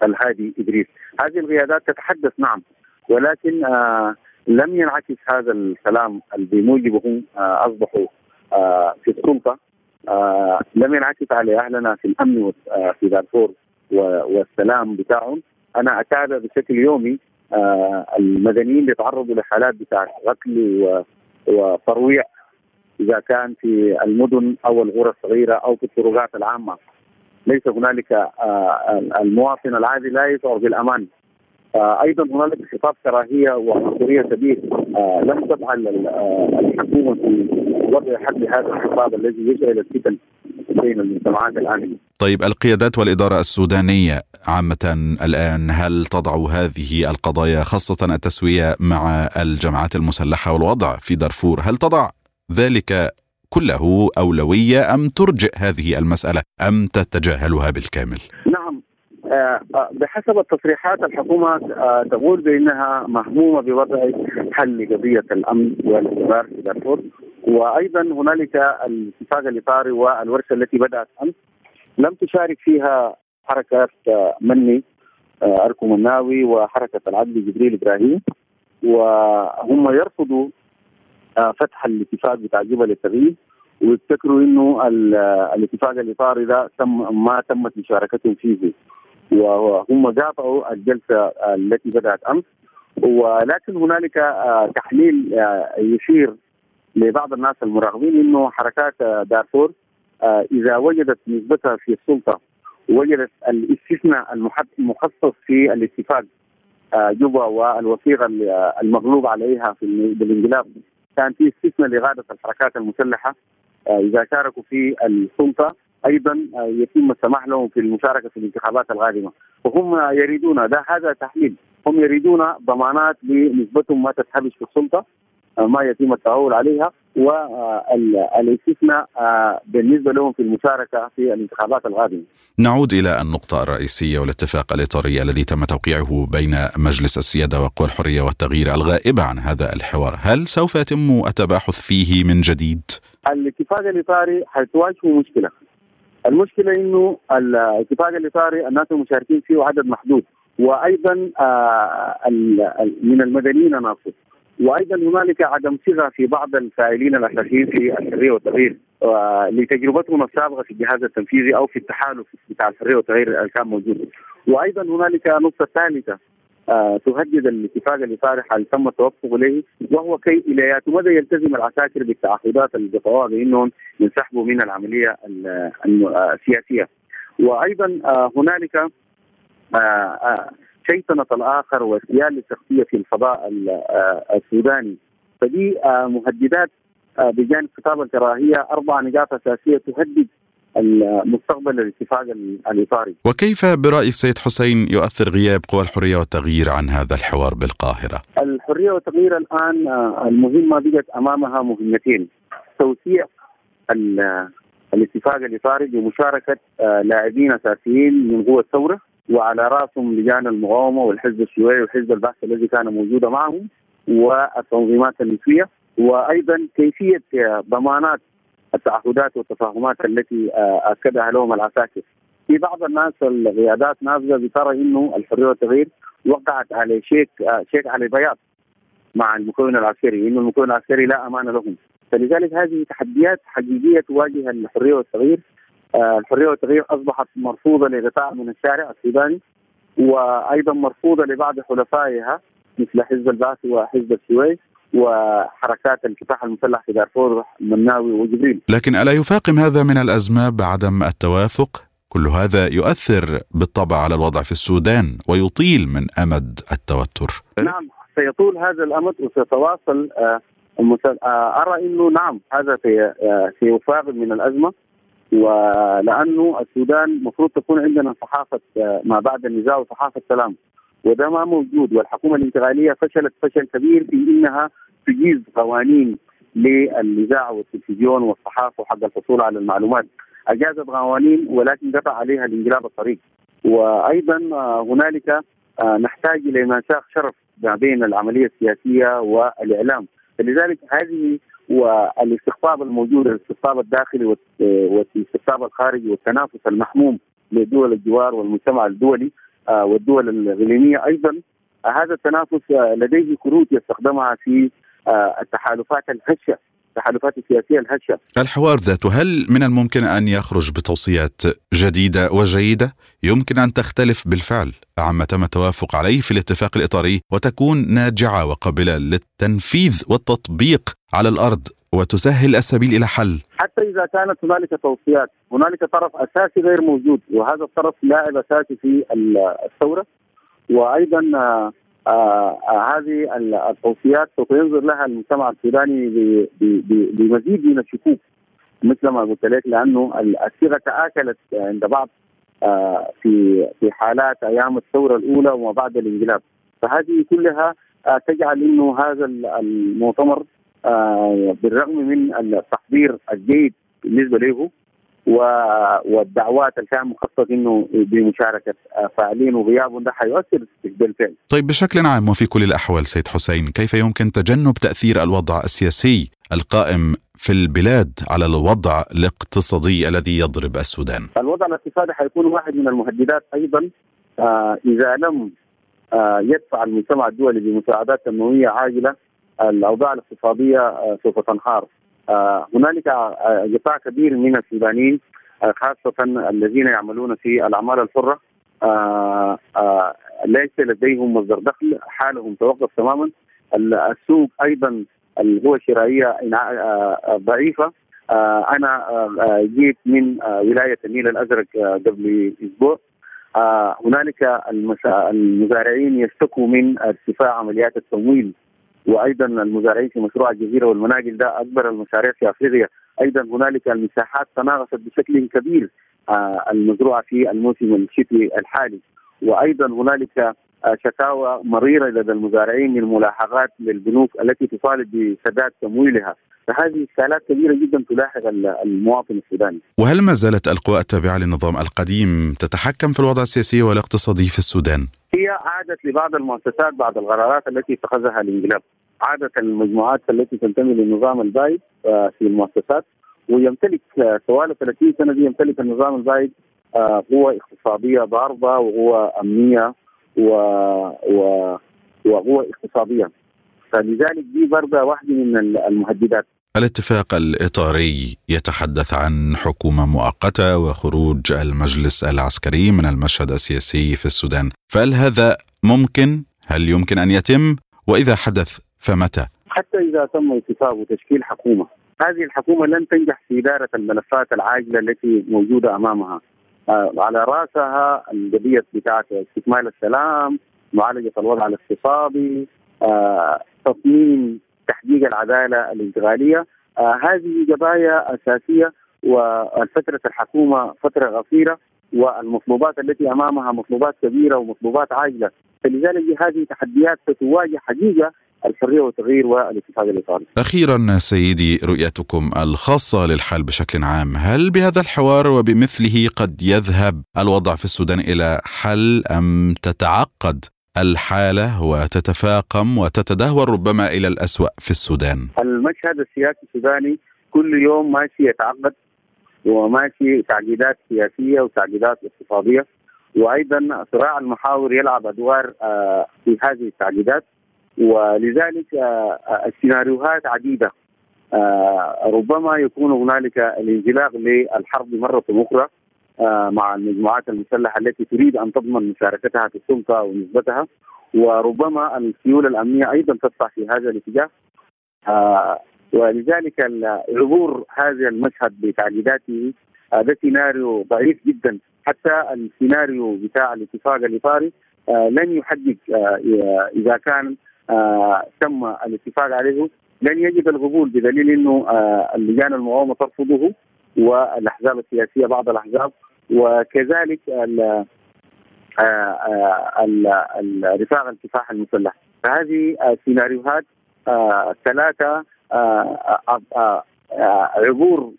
الهادي إدريس. هذه القيادات تتحدث نعم ولكن آه لم ينعكس هذا الكلام اللي بموجبه آه أصبحوا آه في السلطة. آه لم ينعكس على أهلنا في الأمن في دارفور والسلام بتاعهم. أنا أتابع بشكل يومي المدنيين بيتعرضوا لحالات بتاع قتل وترويع. إذا كان في المدن أو القرى الصغيرة أو في الطرقات العامة. ليس هنالك المواطن العادي لا يشعر بالأمان. أيضا هنالك خطاب كراهية وعنصرية كبير لم تفعل الحكومة في وضع حد هذا الخطاب الذي يشعل الفتن بين المجتمعات الان طيب القيادات والإدارة السودانية عامة الآن هل تضع هذه القضايا خاصة التسوية مع الجماعات المسلحة والوضع في دارفور هل تضع ذلك كله أولوية أم ترجئ هذه المسألة أم تتجاهلها بالكامل؟ نعم بحسب التصريحات الحكومة تقول بأنها مهمومة بوضع حل لقضية الأمن والاستقرار في دارفور. وأيضا هنالك الاتفاق الإطاري والورشة التي بدأت أمس. لم تشارك فيها حركه مني اركم الناوي وحركة العدل جبريل إبراهيم. وهم يرفضوا فتح الاتفاق بتاع جبل التغيير. ويفتكروا إنه الاتفاق الإطاري ده تم ما تمت مشاركتهم فيه. وهم قاطعوا الجلسة التي بدأت أمس. ولكن هنالك تحليل يشير لبعض الناس المراقبين إنه حركات دارفور إذا وجدت نسبتها في السلطة وجدت الاستثناء المخصص في الاتفاق جوبا والوثيقة المغلوب عليها في بالانقلاب كان في استثناء لاغاده الحركات المسلحة إذا شاركوا في السلطة. أيضا يتم السماح لهم في المشاركة في الانتخابات القادمة وهم يريدون ده هذا تحليل هم يريدون ضمانات لنسبتهم ما تتهبش في السلطة ما يتم التعول عليها والاستثناء بالنسبة لهم في المشاركة في الانتخابات القادمة. نعود إلى النقطة الرئيسية والاتفاق الإطاري الذي تم توقيعه بين مجلس السيادة وقوى الحرية والتغيير الغائبة عن هذا الحوار، هل سوف يتم التباحث فيه من جديد؟ الاتفاق الإطاري حتواجهه مشكلة. المشكلة إنه الاتفاق الاطاري الناس المشاركين فيه عدد محدود وأيضا من المدنيين ناقص وأيضا هنالك عدم ثقة في بعض الفاعلين الاساسيين في الحريه والتغيير لتجربتهم السابقة في الجهاز التنفيذي أو في التحالف بتاع الحريه والتغيير اللي كان موجود. وأيضا هنالك نقطة ثالثة آه تهدد الاتفاق الاطاري حال تم التوافق عليه وهو كي إلى مدى يلتزم العساكر بالتعهدات اللي بقوها بانهم ينسحبوا من العملية السياسية. وأيضا آه هنالك آه شيطنة الآخر واغتيال للشخصية في الفضاء السوداني. فدي مهددات بجانب خطاب الكراهية. أربع نقاط أساسية تهدد مستقبل الاتفاق الإطاري وكيف برأي السيد حسين يؤثر غياب قوى الحرية والتغيير عن هذا الحوار بالقاهرة؟ الحرية والتغيير الآن المهمة بقت أمامها مهمتين توسيع الاتفاق الإطاري بمشاركة لاعبين أساسيين من قوى الثورة وعلى رأسهم لجان المقاومة والحزب الشيوعي وحزب البحث الذي كان موجودا معهم والتنظيمات النسوية وأيضا كيفية ضمانات التعهدات والتفاهمات التي أكدها لهم العساكر. في بعض الناس القيادات نافذه بترى إنه الحرية والتغيير وقعت على شيك شيك على بياض مع المكون العسكري إنه المكون العسكري لا أمان لهم. فلذلك هذه تحديات حقيقية تواجه الحرية والتغيير. الحرية والتغيير أصبحت مرفوضة لقطاع من الشارع السوداني وأيضا مرفوضة لبعض حلفائها مثل حزب البعث وحزب السويس. وحركات الكفاح المسلح في دارفور مناوي وجبريل. لكن ألا يفاقم هذا من الاسباب عدم التوافق؟ كل هذا يؤثر بالطبع على الوضع في السودان ويطيل من أمد التوتر. نعم سيطول هذا الأمد وسيتواصل أرى إنه نعم هذا سيفاقم من الأزمة. ولأنه السودان المفروض تكون عندنا صحافة ما بعد النزاع وصحافه سلام. وده ما موجود والحكومة الانتقالية فشلت فشل كبير في إنها تجيز قوانين للاذاعه والتلفزيون والصحافة وحق الحصول على المعلومات. أجازت قوانين ولكن قطع عليها الانقلاب الطريق. وأيضا هنالك نحتاج إلى منساق شرف ما بين العملية السياسية والإعلام. فلذلك هذه والاستقطاب الموجود الاستقطاب الداخلي والاستقطاب الخارجي والتنافس المحموم لدول الجوار والمجتمع الدولي والدول الاقليميه أيضا هذا التنافس لديه كروت يستخدمها في التحالفات الهشة التحالفات السياسية الهشة. الحوار ذاته هل من الممكن أن يخرج بتوصيات جديدة وجيدة يمكن أن تختلف بالفعل عما تم التوافق عليه في الاتفاق الإطاري وتكون ناجعة وقابلة للتنفيذ والتطبيق على الأرض وتسهل السبيل إلى حل. حتى إذا كانت هنالك توصيات، هنالك طرف أساسي غير موجود وهذا الطرف لاعب أساسي في الثورة وأيضا آآ آآ هذه التوصيات سوف ينظر لها المجتمع السوداني بمزيد من الشكوك مثل ما قلت لك لأنه الصيغة تآكلت عند بعض في في حالات أيام الثورة الأولى وما بعد الانقلاب. فهذه كلها تجعل إنه هذا المؤتمر بالرغم من التحضير الجيد بالنسبة له والدعوات اللي كان مخطط إنه بمشاركة فاعلين وغيابهم ده حيؤثر بالفعل. طيب بشكل عام وفي كل الأحوال سيد حسين كيف يمكن تجنب تأثير الوضع السياسي القائم في البلاد على الوضع الاقتصادي الذي يضرب السودان؟ الوضع الاقتصادي حيكون واحد من المهددات أيضا آه إذا لم آه يدفع المجتمع الدولي بمساعدات تنمويه عاجلة الأوضاع الاقتصادية آه سوف تنهار هنالك آه، قطاع كبير من السودانيين آه، خاصة الذين يعملون في الأعمال الحرة. ليس لديهم مصدر دخل حالهم توقف تماما. السوق أيضا اللي هو شرائية ضعيفة. أنا جيت من ولاية النيل الأزرق قبل أسبوع. هنالك المزارعين يشتكوا من ارتفاع عمليات التمويل وأيضا المزارعين في مشروع الجزيرة والمناجل ده أكبر المشاريع في أفريقيا. أيضا هنالك المساحات تناقصت بشكل كبير آه، المزروعة في الموسم الشتوي الحالي. وأيضا هنالك شكاوى مريرة لدى المزارعين من ملاحقات للبنوك التي تطالب بسداد تمويلها فهذه إشكالات كبيرة جدا تلاحق المواطن السوداني. وهل ما زالت القوى التابعة للنظام القديم تتحكم في الوضع السياسي والاقتصادي في السودان؟ هي عادت لبعض المؤسسات بعض القرارات التي اتخذها الانقلاب عادة المجموعات التي تنتمي للنظام البايد آه، في المؤسسات ويمتلك طوال 30 سنة دي يمتلك النظام البايد آه، قوة اقتصادية ضاربة وقوة أمنية و... و... وقوة اقتصادية فلذلك دي برضه واحدة من المهددات الاتفاق الإطاري يتحدث عن حكومة مؤقتة وخروج المجلس العسكري من المشهد السياسي في السودان فهل هذا ممكن؟ هل يمكن أن يتم؟ وإذا حدث فمتى؟ حتى إذا تم اتفاق وتشكيل حكومة هذه الحكومة لن تنجح في إدارة الملفات العاجلة التي موجودة أمامها آه على رأسها القضية بتاعت استكمال السلام معالجة الوضع الاقتصادي آه تصميم تحقيق العدالة الانتقالية. آه هذه قضايا أساسية وفترة الحكومة فترة قصيرة والمطلوبات التي أمامها مطلوبات كبيرة ومطلوبات عاجلة. فلذلك هذه تحديات ستواجه حقيقة الحرية والتغيير والاتفاق الإيطالي. أخيرا سيدي رؤيتكم الخاصة للحال بشكل عام، هل بهذا الحوار وبمثله قد يذهب الوضع في السودان إلى حل أم تتعقد الحالة وتتفاقم وتتدهور ربما إلى الاسوء في السودان؟ المشهد السياسي السوداني كل يوم ماشي يتعقد وماشي تعقيدات سياسية وتعقيدات اقتصادية وأيضا صراع المحاور يلعب أدوار آه، في هذه التعقيدات ولذلك آه، آه، السيناريوهات عديدة. ربما يكون هنالك الانزلاق للحرب مرة أخرى مع المجموعات المسلحة التي تريد أن تضمن مشاركتها في السلطة ونسبتها. وربما السيولة الأمنية أيضا تدفع في هذا الاتجاه. ولذلك عبور هذا المشهد بتعقيداته هذا سيناريو ضعيف جدا. حتى السيناريو بتاع الاتفاق الإطاري آه لن آه إذا كان آه تم الاتفاق عليه. لن يجد القبول بدليل إنه آه اللجان المقاومة ترفضه والأحزاب السياسية بعض الأحزاب. وكذلك آه، آه، رفاق الكفاح المسلح. فهذه سيناريوهات ثلاثة عبور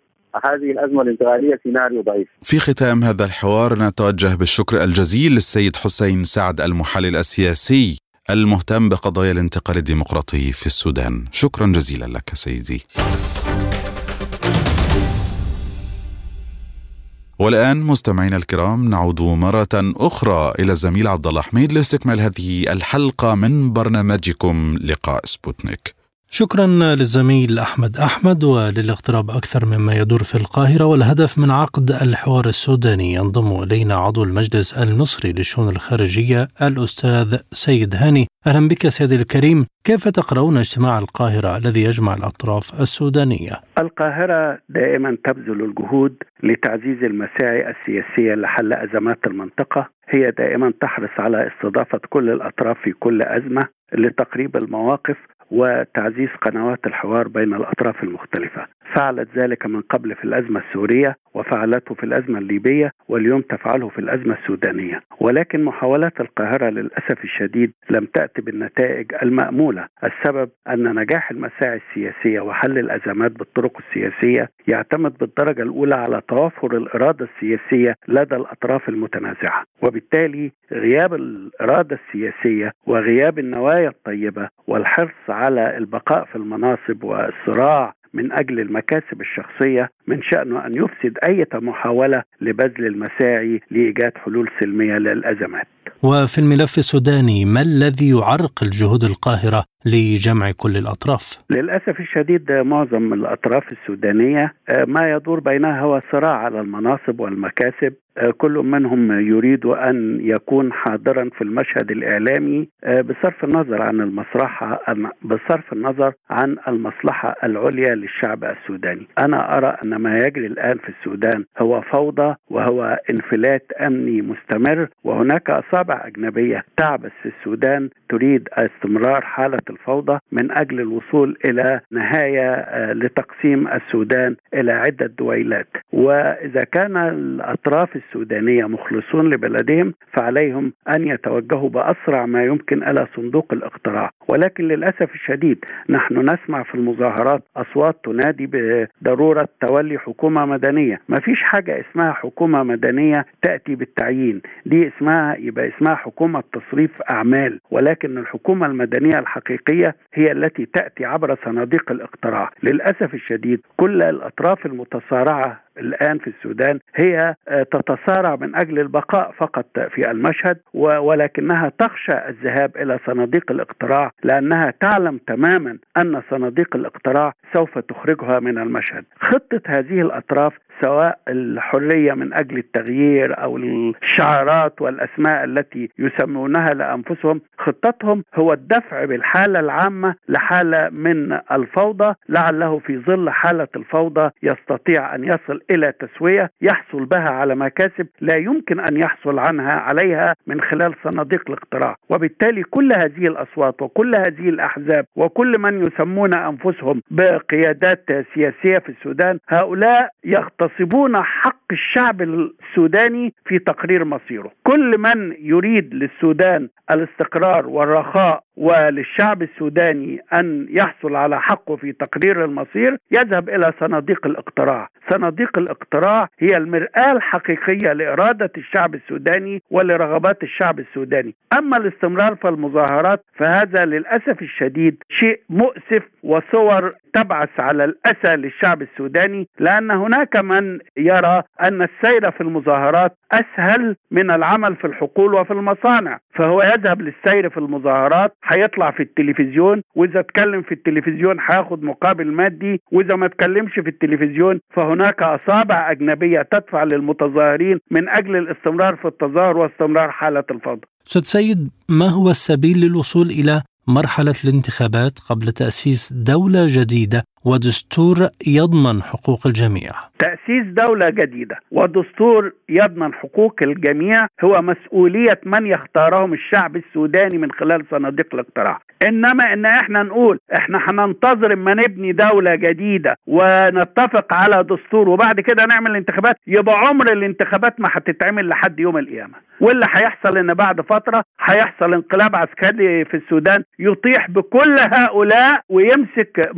هذه الأزمة الانتقالية سيناريو ضعيف. في ختام هذا الحوار نتوجه بالشكر الجزيل للسيد حسين سعد المحلل السياسي. المهتم بقضايا الانتقال الديمقراطي في السودان. شكرا جزيلا لك سيدي. والآن مستمعينا الكرام نعود مرة أخرى إلى الزميل عبد الله حميد لاستكمال هذه الحلقة من برنامجكم لقاء سبوتنيك. شكرا للزميل أحمد أحمد وللاقتراب أكثر مما يدور في القاهرة والهدف من عقد الحوار السوداني ينضم إلينا عضو المجلس المصري للشؤون الخارجية الأستاذ سيد هاني. أهلا بك سيدي الكريم. كيف تقرؤون اجتماع القاهرة الذي يجمع الأطراف السودانية؟ القاهرة دائما تبذل الجهود لتعزيز المساعي السياسية لحل أزمات المنطقة. هي دائما تحرص على استضافة كل الأطراف في كل أزمة لتقريب المواقف وتعزيز قنوات الحوار بين الأطراف المختلفة. فعلت ذلك من قبل في الأزمة السورية وفعلته في الأزمة الليبية واليوم تفعله في الأزمة السودانية. ولكن محاولات القاهرة للأسف الشديد لم تأتي بالنتائج المأمولة. السبب أن نجاح المساعي السياسية وحل الأزمات بالطرق السياسية يعتمد بالدرجة الأولى على توفر الإرادة السياسية لدى الأطراف المتنازعة. وبالتالي غياب الإرادة السياسية وغياب النوايا الطيبة والحرص على البقاء في المناصب والصراع من أجل المكاسب الشخصية من شأنه أن يفسد أي محاولة لبذل المساعي لإيجاد حلول سلمية للأزمات. وفي الملف السوداني ما الذي يعرقل جهود القاهرة لجمع كل الأطراف؟ للأسف الشديد معظم الأطراف السودانية آه، ما يدور بينها هو صراع على المناصب والمكاسب آه، كل منهم يريد أن يكون حاضرا في المشهد الإعلامي آه، بصرف النظر عن المصلحة بصرف النظر عن المصلحة العليا للشعب السوداني. أنا أرى أن ما يجري الآن في السودان هو فوضى وهو انفلات أمني مستمر وهناك اصابع أجنبية تعبث في السودان تريد استمرار حالة الفوضى من أجل الوصول إلى نهاية آه، لتقسيم السودان إلى عدة دويلات. وإذا كان الأطراف السودانية مخلصون لبلدهم فعليهم أن يتوجهوا بأسرع ما يمكن إلى صندوق الاقتراع. ولكن للأسف الشديد نحن نسمع في المظاهرات أصوات تنادي بضرورة تولي حكومة مدنية. ما فيش حاجة اسمها حكومة مدنية تأتي بالتعيين. دي اسمها يبقى اسمها حكومة تصريف أعمال ولكن الحكومة المدنية الحقيقية هي التي تأتي عبر صناديق الاقتراع. للأسف الشديد كل الأطراف المتصارعة الآن في السودان هي آه، تتصارع من أجل البقاء فقط في المشهد ولكنها تخشى الذهاب إلى صناديق الاقتراع لأنها تعلم تماما أن صناديق الاقتراع سوف تخرجها من المشهد. خطة هذه الأطراف سواء الحرية من أجل التغيير أو الشعارات والأسماء التي يسمونها لأنفسهم خطتهم هو الدفع بالحالة العامة لحالة من الفوضى لعله في ظل حالة الفوضى يستطيع أن يصل إلى تسوية يحصل بها على مكاسب لا يمكن أن يحصل عنها عليها من خلال صناديق الاقتراع. وبالتالي كل هذه الأصوات وكل هذه الأحزاب وكل من يسمون أنفسهم بقيادات سياسية في السودان هؤلاء يغتصبون حق الشعب السوداني في تقرير مصيره. كل من يريد للسودان الاستقرار والرخاء وللشعب السوداني أن يحصل على حقه في تقرير المصير يذهب إلى صناديق الاقتراع، صناديق الاقتراع هي المرآة الحقيقية لإرادة الشعب السوداني ولرغبات الشعب السوداني، أما الاستمرار في المظاهرات فهذا للأسف الشديد شيء مؤسف وصور تبعث على الأسى للشعب السوداني لأن هناك من يرى أن السير في المظاهرات أسهل من العمل في الحقول وفي المصانع فهو يذهب للسير في المظاهرات هيطلع في التلفزيون وإذا اتكلم في التلفزيون هياخد مقابل مادي وإذا ما اتكلمش في التلفزيون فهناك أصابع أجنبية تدفع للمتظاهرين من أجل الاستمرار في التظاهر واستمرار حالة الفوضى. أستاذ سيد ما هو السبيل للوصول إلى مرحلة الانتخابات قبل تأسيس دولة جديدة. ودستور يضمن حقوق الجميع. تأسيس دولة جديدة ودستور يضمن حقوق الجميع هو مسؤولية من يختارهم الشعب السوداني من خلال صناديق الاقتراع. إنما إن إحنا نقول إحنا هننتظر أما نبني دولة جديدة ونتفق على دستور وبعد كده نعمل انتخابات يبقى عمر الانتخابات ما هتتعمل لحد يوم القيامة. واللي هيحصل إن بعد فترة هيحصل انقلاب عسكري في السودان يطيح بكل هؤلاء ويمسك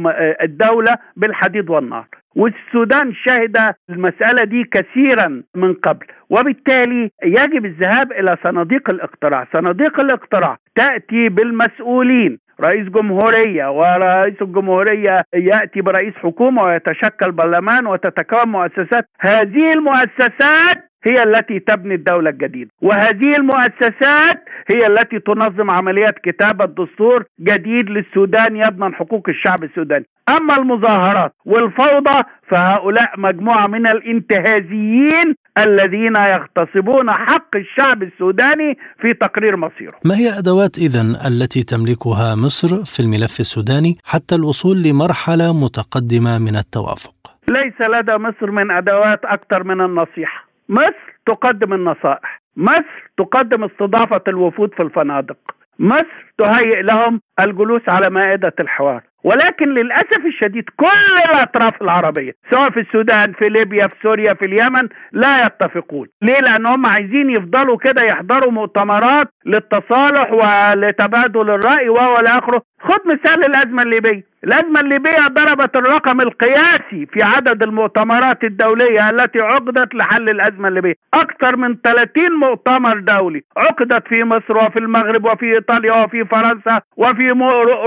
الدولة الدولة بالحديد والنار. والسودان شهد المسألة دي كثيرا من قبل وبالتالي يجب الذهاب إلى صناديق الاقتراع. صناديق الاقتراع تأتي بالمسؤولين. رئيس جمهورية ورئيس الجمهورية يأتي برئيس حكومة ويتشكل برلمان وتتكون مؤسسات. هذه المؤسسات هي التي تبني الدولة الجديدة. وهذه المؤسسات هي التي تنظم عمليات كتابة دستور جديد للسودان يضمن حقوق الشعب السوداني. أما المظاهرات والفوضى فهؤلاء مجموعة من الانتهازيين الذين يغتصبون حق الشعب السوداني في تقرير مصيره. ما هي الأدوات إذن التي تملكها مصر في الملف السوداني حتى الوصول لمرحلة متقدمة من التوافق؟ ليس لدى مصر من أدوات أكثر من النصيحة. مصر تقدم النصائح مصر تقدم استضافة الوفود في الفنادق مصر تهيئ لهم الجلوس على مائدة الحوار. ولكن للأسف الشديد كل الأطراف العربية سواء في السودان في ليبيا في سوريا في اليمن لا يتفقون. ليه؟ لأن هم عايزين يفضلوا كده يحضروا مؤتمرات للتصالح ولتبادل الرأي والى اخره خد مثال الأزمة الليبية. الأزمة الليبية ضربت الرقم القياسي في عدد المؤتمرات الدولية التي عقدت لحل الأزمة الليبية. أكثر من 30 مؤتمر دولي عقدت في مصر وفي المغرب وفي إيطاليا وفي فرنسا وفي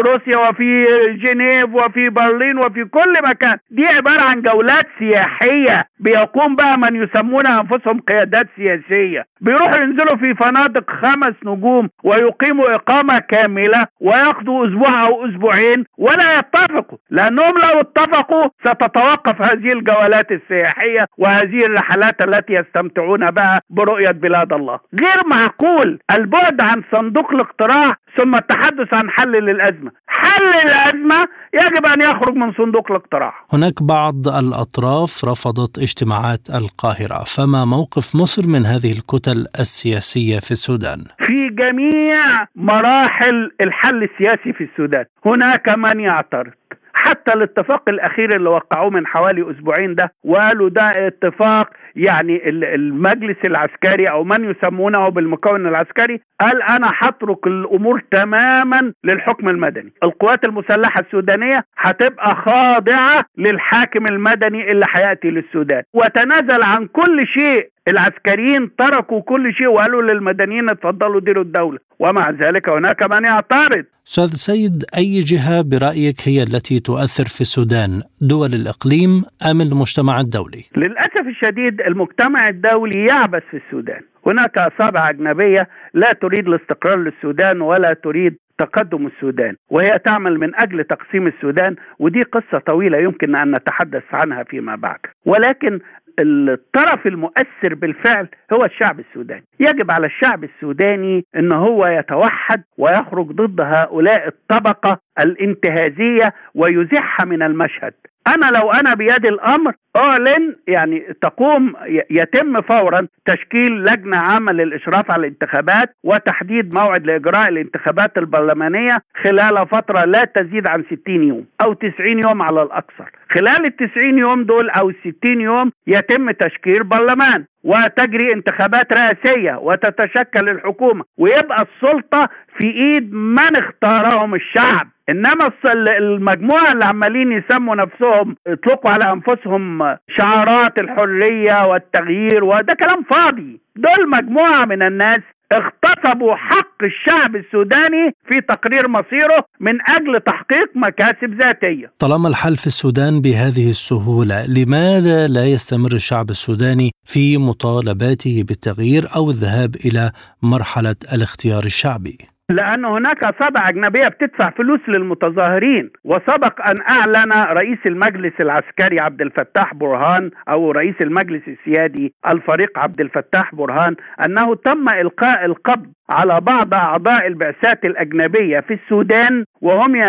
روسيا وفي جنيف وفي برلين وفي كل مكان. دي عبارة عن جولات سياحية. بيقوم بها من يسمون أنفسهم قيادات سياسية. بيروحوا ينزلوا في فنادق خمس نجوم ويقيموا إقامة كاملة وياخدوا أسبوع أو أسبوعين ولا يتفقوا لأنهم لو اتفقوا ستتوقف هذه الجولات السياحية وهذه الرحلات التي يستمتعون بها برؤية بلاد الله. غير معقول البعد عن صندوق الاقتراع ثم التحدث عن حل للأزمة. حل الأزمة يجب أن يخرج من صندوق الاقتراع. هناك بعض الأطراف رفضت اجتماعات القاهرة فما موقف مصر من هذه الكتل؟ السياسية في السودان؟ في جميع مراحل الحل السياسي في السودان. هناك من يعترض. حتى الاتفاق الأخير اللي وقعوه من حوالي أسبوعين ده وقالوا ده اتفاق يعني المجلس العسكري أو من يسمونه بالمكون العسكري قال أنا هترك الأمور تماما للحكم المدني. القوات المسلحة السودانية هتبقى خاضعة للحاكم المدني اللي هيأتي للسودان. وتنازل عن كل شيء العسكريين تركوا كل شيء وقالوا للمدنيين اتفضلوا ديروا الدولة. ومع ذلك هناك من يعترض. أستاذ سيد أي جهة برأيك هي التي تؤثر في السودان؟ دول الإقليم أم المجتمع الدولي؟ للأسف الشديد المجتمع الدولي يعبث في السودان. هناك أصابع أجنبية لا تريد الاستقرار للسودان ولا تريد تقدم السودان وهي تعمل من أجل تقسيم السودان ودي قصة طويلة يمكن أن نتحدث عنها فيما بعد. ولكن الطرف المؤثر بالفعل هو الشعب السوداني. يجب على الشعب السوداني إن هو يتوحد ويخرج ضد هؤلاء الطبقة الانتهازية ويزحها من المشهد. أنا لو أنا بيد الأمر اعلن يعني تقوم يتم فورا تشكيل لجنة عامة للإشراف على الانتخابات وتحديد موعد لإجراء الانتخابات البرلمانية خلال فترة لا تزيد عن 60 يوم أو 90 يوم على الاكثر خلال ال 90 يوم دول أو ال 60 يوم يتم تشكيل برلمان وتجري انتخابات رئاسية وتتشكل الحكومة ويبقى السلطة في إيد من اختارهم الشعب. إنما المجموعة اللي عمالين يسموا نفسهم يطلقوا على أنفسهم شعارات الحرية والتغيير وده كلام فاضي دول مجموعة من الناس اغتصبوا حق الشعب السوداني في تقرير مصيره من أجل تحقيق مكاسب ذاتية. طالما الحل في السودان بهذه السهولة، لماذا لا يستمر الشعب السوداني في مطالباته بالتغيير أو الذهاب إلى مرحلة الاختيار الشعبي؟ لأن هناك أصابع أجنبية بتدفع فلوس للمتظاهرين وسبق أن أعلن رئيس المجلس العسكري عبد الفتاح برهان أو رئيس المجلس السيادي الفريق عبد الفتاح برهان أنه تم إلقاء القبض على بعض أعضاء البعثات الأجنبية في السودان وهم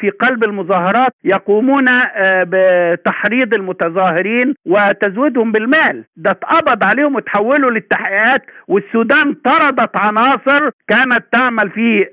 في قلب المظاهرات يقومون بتحريض المتظاهرين وتزويدهم بالمال. ده اتقبض عليهم وتحولوا للتحقيقات والسودان طردت عناصر كانت تعمل في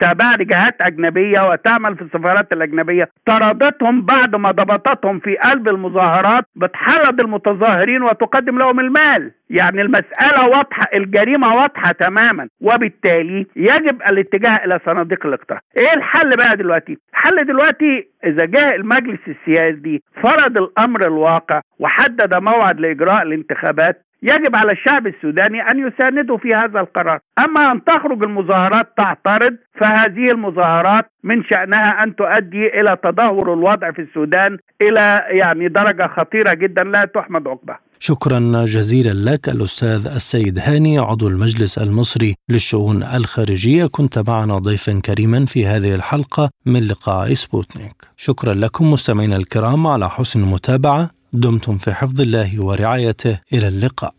تابعه لجهات أجنبية وتعمل في السفارات الأجنبية. طردتهم بعد ما ضبطتهم في قلب المظاهرات بتحرض المتظاهرين وتقدم لهم المال. يعني المسألة واضحة الجريمة واضحة تماما وبالتالي يجب الاتجاه إلى صناديق الاقتراع. إيه الحل بقى دلوقتي؟ الحل دلوقتي إذا جاء المجلس السياسي فرض الأمر الواقع وحدد موعد لإجراء الانتخابات يجب على الشعب السوداني أن يساندوا في هذا القرار، أما أن تخرج المظاهرات تعترض فهذه المظاهرات من شأنها أن تؤدي إلى تدهور الوضع في السودان إلى يعني درجة خطيرة جدا لا تحمد عقبها. شكرا جزيلا لك الأستاذ السيد هاني عضو المجلس المصري للشؤون الخارجية. كنت معنا ضيفا كريما في هذه الحلقة من لقاء سبوتنيك. شكرا لكم مستمعينا الكرام على حسن المتابعة. دمتم في حفظ الله ورعايته. إلى اللقاء.